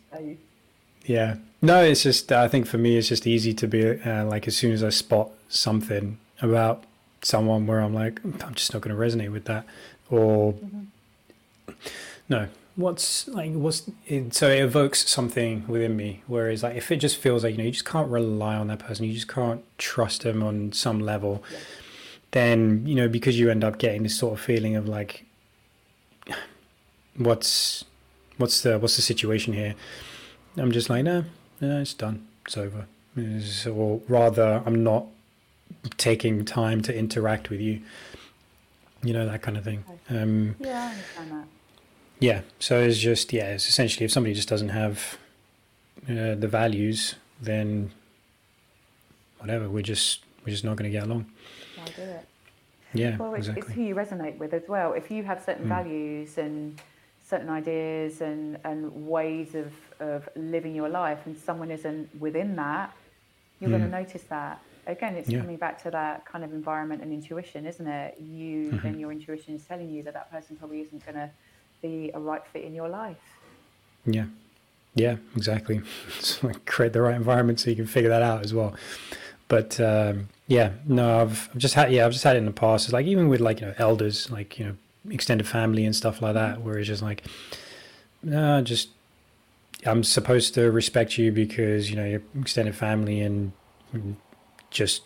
Yeah. No, it's just. I think for me, it's just easy to be uh, like as soon as I spot something about someone where I'm like, I'm just not going to resonate with that, or mm-hmm. no, what's like what's it, so it evokes something within me whereas like if it just feels like you know you just can't rely on that person you just can't trust them on some level yeah. Then you know because you end up getting this sort of feeling of like what's what's the what's the situation here i'm just like no no it's done it's over it's, or rather i'm not taking time to interact with you you know that kind of thing um yeah i understand that yeah. So it's just yeah. It's essentially if somebody just doesn't have uh, the values, then whatever. We're just we're just not going to get along. Do it. Yeah. Well, it's, exactly. it's who you resonate with as well. If you have certain mm. values and certain ideas and, and ways of, of living your life and someone isn't within that, you're mm. going to notice that. Again, it's yeah. coming back to that kind of environment and intuition, isn't it? You mm-hmm. then your intuition is telling you that that person probably isn't going to be a right fit in your life. Yeah. Yeah, exactly. So create the right environment so you can figure that out as well. But um, yeah, no, I've, I've just had yeah, I've just had it in the past. It's like even with like you know elders, like you know extended family and stuff like that, where it's just like, no, just I'm supposed to respect you because you know you're extended family and just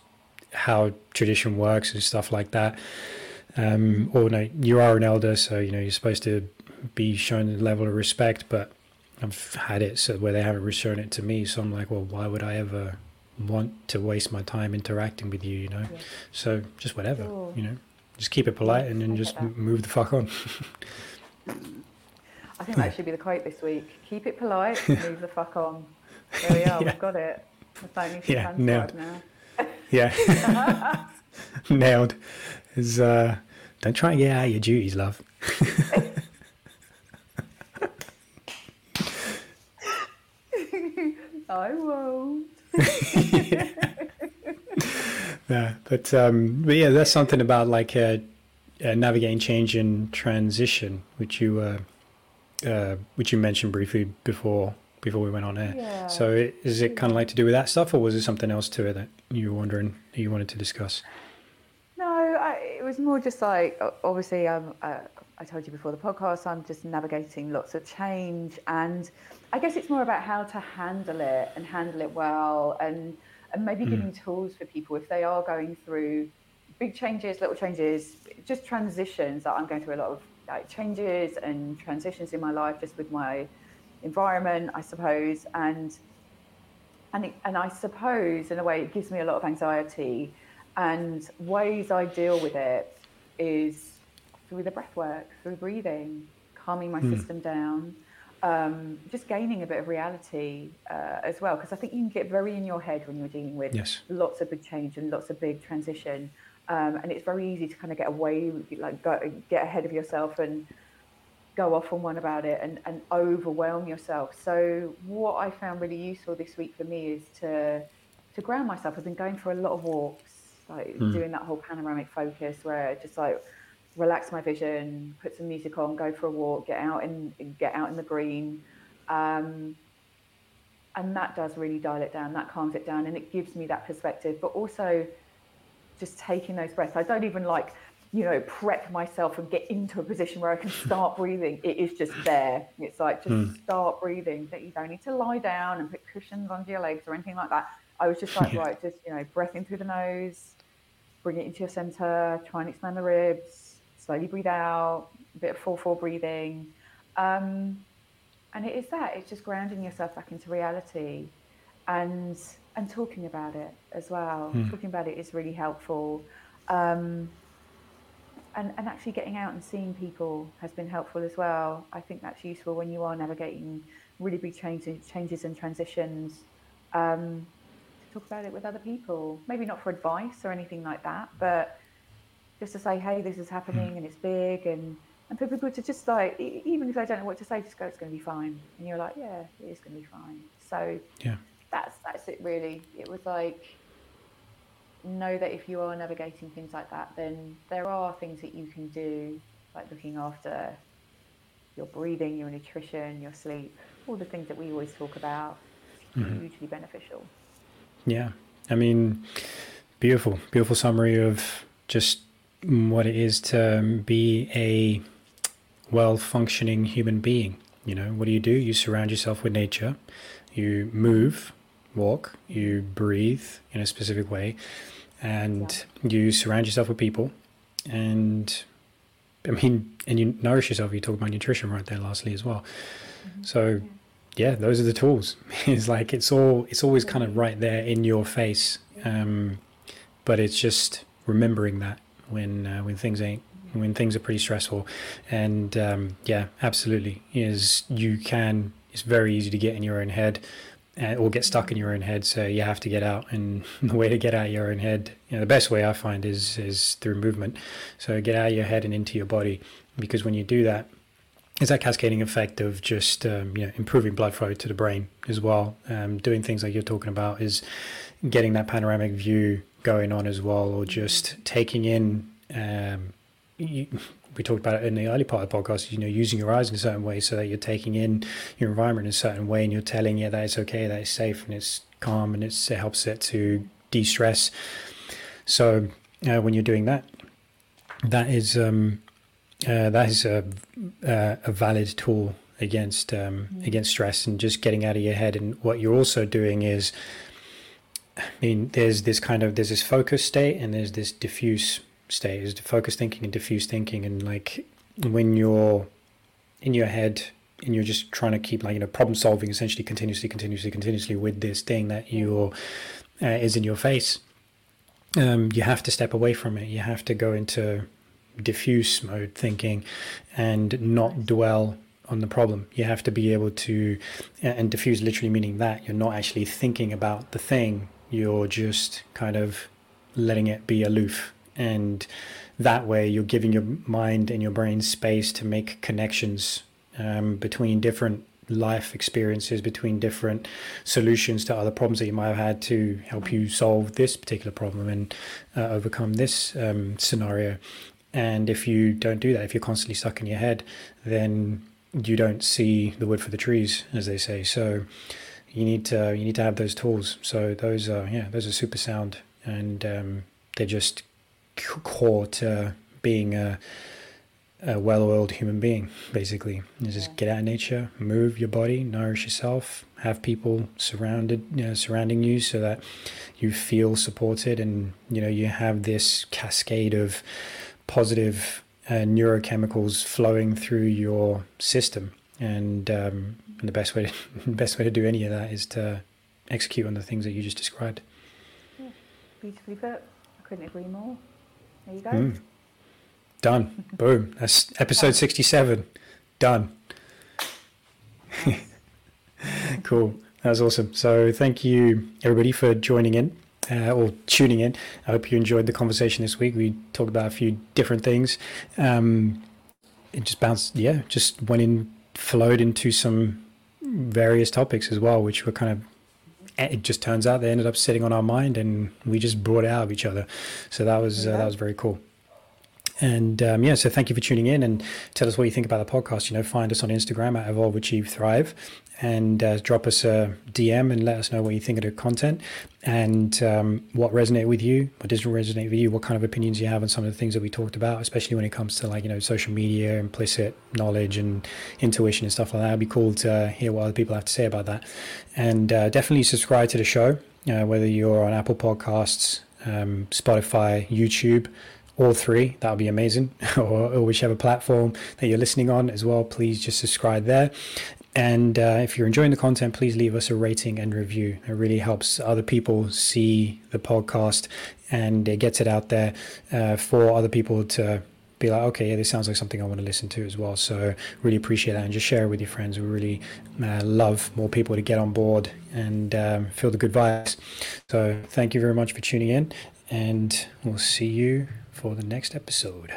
how tradition works and stuff like that. Um, or no, you are an elder, so you know you're supposed to be shown a level of respect, but I've had it so where they haven't shown it to me. So I'm like, well, why would I ever want to waste my time interacting with you? You know, yeah. so just whatever. Sure. You know, just keep it polite and then just move the fuck on. I think that should be the quote this week. Keep it polite, move the fuck on. There we are, yeah. we've got it. yeah, nailed. now. yeah. nailed. Is uh, don't try and get out of your duties, love. I won't. yeah, but um, but yeah, that's something about like uh, uh, navigating change and transition, which you uh, uh, which you mentioned briefly before before we went on air. Yeah. So is it kind of like to do with that stuff, or was there something else to it that you were wondering you wanted to discuss? No, I, it was more just like obviously um, uh, I told you before the podcast, I'm just navigating lots of change, and I guess it's more about how to handle it and handle it well, and and maybe mm. giving tools for people if they are going through big changes, little changes, just transitions. That I'm going through a lot of like changes and transitions in my life, just with my environment, I suppose, and and it, and I suppose in a way it gives me a lot of anxiety, and ways I deal with it is through the breath work, through breathing, calming my mm. system down, um, just gaining a bit of reality uh, as well. Because I think you can get very in your head when you're dealing with yes. lots of big change and lots of big transition. Um, and it's very easy to kind of get away, like go, get ahead of yourself and go off on one about it and, and overwhelm yourself. So what I found really useful this week for me is to to ground myself. I've been going for a lot of walks, like mm. doing that whole panoramic focus where just like relax my vision, put some music on, go for a walk, get out in get out in the green. Um, and that does really dial it down. That calms it down and it gives me that perspective. But also just taking those breaths. I don't even like you know, prep myself and get into a position where I can start breathing. It is just there. It's like just mm. start breathing. That you don't need to lie down and put cushions under your legs or anything like that. I was just like, right, just you know, breath in through the nose, bring it into your center, try and expand the ribs, slowly breathe out, a bit of full four breathing. Um, and it is that, it's just grounding yourself back into reality and and talking about it as well. Mm. Talking about it is really helpful. Um, and, and actually getting out and seeing people has been helpful as well. I think that's useful when you are navigating really big changes, changes and transitions. Um, to talk about it with other people, maybe not for advice or anything like that, but just to say, hey, this is happening and it's big, and and for people to just like, even if they don't know what to say, just go, it's going to be fine, and you're like, yeah, it is going to be fine. So yeah, that's that's it really. It was like know that if you are navigating things like that, then there are things that you can do, like looking after your breathing, your nutrition, your sleep, all the things that we always talk about. Mm-hmm. Hugely beneficial. Yeah, I mean, beautiful, beautiful summary of just what it is to be a well functioning human being. You know, what do you do? You surround yourself with nature, you move, walk, you breathe in a specific way, and yeah. you surround yourself with people and I mean, and you nourish yourself. You talk about nutrition right there, lastly as well. Mm-hmm. So, yeah, those are the tools. it's like it's all it's always kind of right there in your face, um, but it's just remembering that when uh, when things ain't when things are pretty stressful, and um, yeah, absolutely is you can. It's very easy to get in your own head uh, or get stuck in your own head. So you have to get out, and the way to get out of your own head, you know, the best way I find is is through movement. So get out of your head and into your body, because when you do that, it's that cascading effect of just um, you know improving blood flow to the brain as well. Um, doing things like you're talking about is getting that panoramic view going on as well, or just taking in. Um, you, we talked about it in the early part of the podcast, you know, using your eyes in a certain way so that you're taking in your environment in a certain way and you're telling it that it's okay, that it's safe and it's calm and it's, it helps it to de stress. So uh, when you're doing that, that is um, uh, that is a, uh, a valid tool against um, mm. against stress and just getting out of your head. And what you're also doing is, I mean, there's this kind of there's this focus state and there's this diffuse state is focus thinking and diffuse thinking and like when you're in your head and you're just trying to keep like you know problem solving essentially continuously continuously continuously with this thing that you're uh, is in your face um, you have to step away from it you have to go into diffuse mode thinking and not dwell on the problem. You have to be able to, and diffuse literally meaning that you're not actually thinking about the thing. You're just kind of letting it be aloof. And that way you're giving your mind and your brain space to make connections um, between different life experiences between different solutions to other problems that you might have had to help you solve this particular problem and uh, overcome this um, scenario. And if you don't do that, if you're constantly stuck in your head, then you don't see the wood for the trees, as they say. So you need to you need to have those tools. So those are yeah, those are super sound, and um, they're just core to being a a well-oiled human being basically you just yeah. get out in nature move your body nourish yourself have people surrounded you know, surrounding you so that you feel supported and you know you have this cascade of positive uh, neurochemicals flowing through your system and, um, and the best way to, the best way to do any of that is to execute on the things that you just described yeah. beautifully put i couldn't agree more there you go mm. Done. Boom. That's episode 67. Done. cool. That was awesome. So thank you everybody for joining in uh, or tuning in. I hope you enjoyed the conversation this week. We talked about a few different things. Um, it just bounced, yeah, just went in, flowed into some various topics as well, which were kind of it just turns out they ended up sitting on our mind and we just brought it out of each other. So that was uh, that was very cool. And um, yeah, so thank you for tuning in and tell us what you think about the podcast. You know, find us on Instagram at Evolve Achieve Thrive and uh, drop us a DM and let us know what you think of the content and um, what resonated with you, what doesn't resonate with you, what kind of opinions you have on some of the things that we talked about, especially when it comes to like, you know, social media, implicit knowledge and intuition and stuff like that. It'd be cool to hear what other people have to say about that. And uh, definitely subscribe to the show, uh, whether you're on Apple Podcasts, um, Spotify, YouTube all three, that would be amazing, or, or, whichever platform that you're listening on as well. Please just subscribe there. And uh, if you're enjoying the content, please leave us a rating and review. It really helps other people see the podcast and it gets it out there uh, for other people to be like, okay, yeah, this sounds like something I want to listen to as well. So really appreciate that and just share it with your friends. We really uh, love more people to get on board and um, feel the good vibes. So thank you very much for tuning in and we'll see you for the next episode.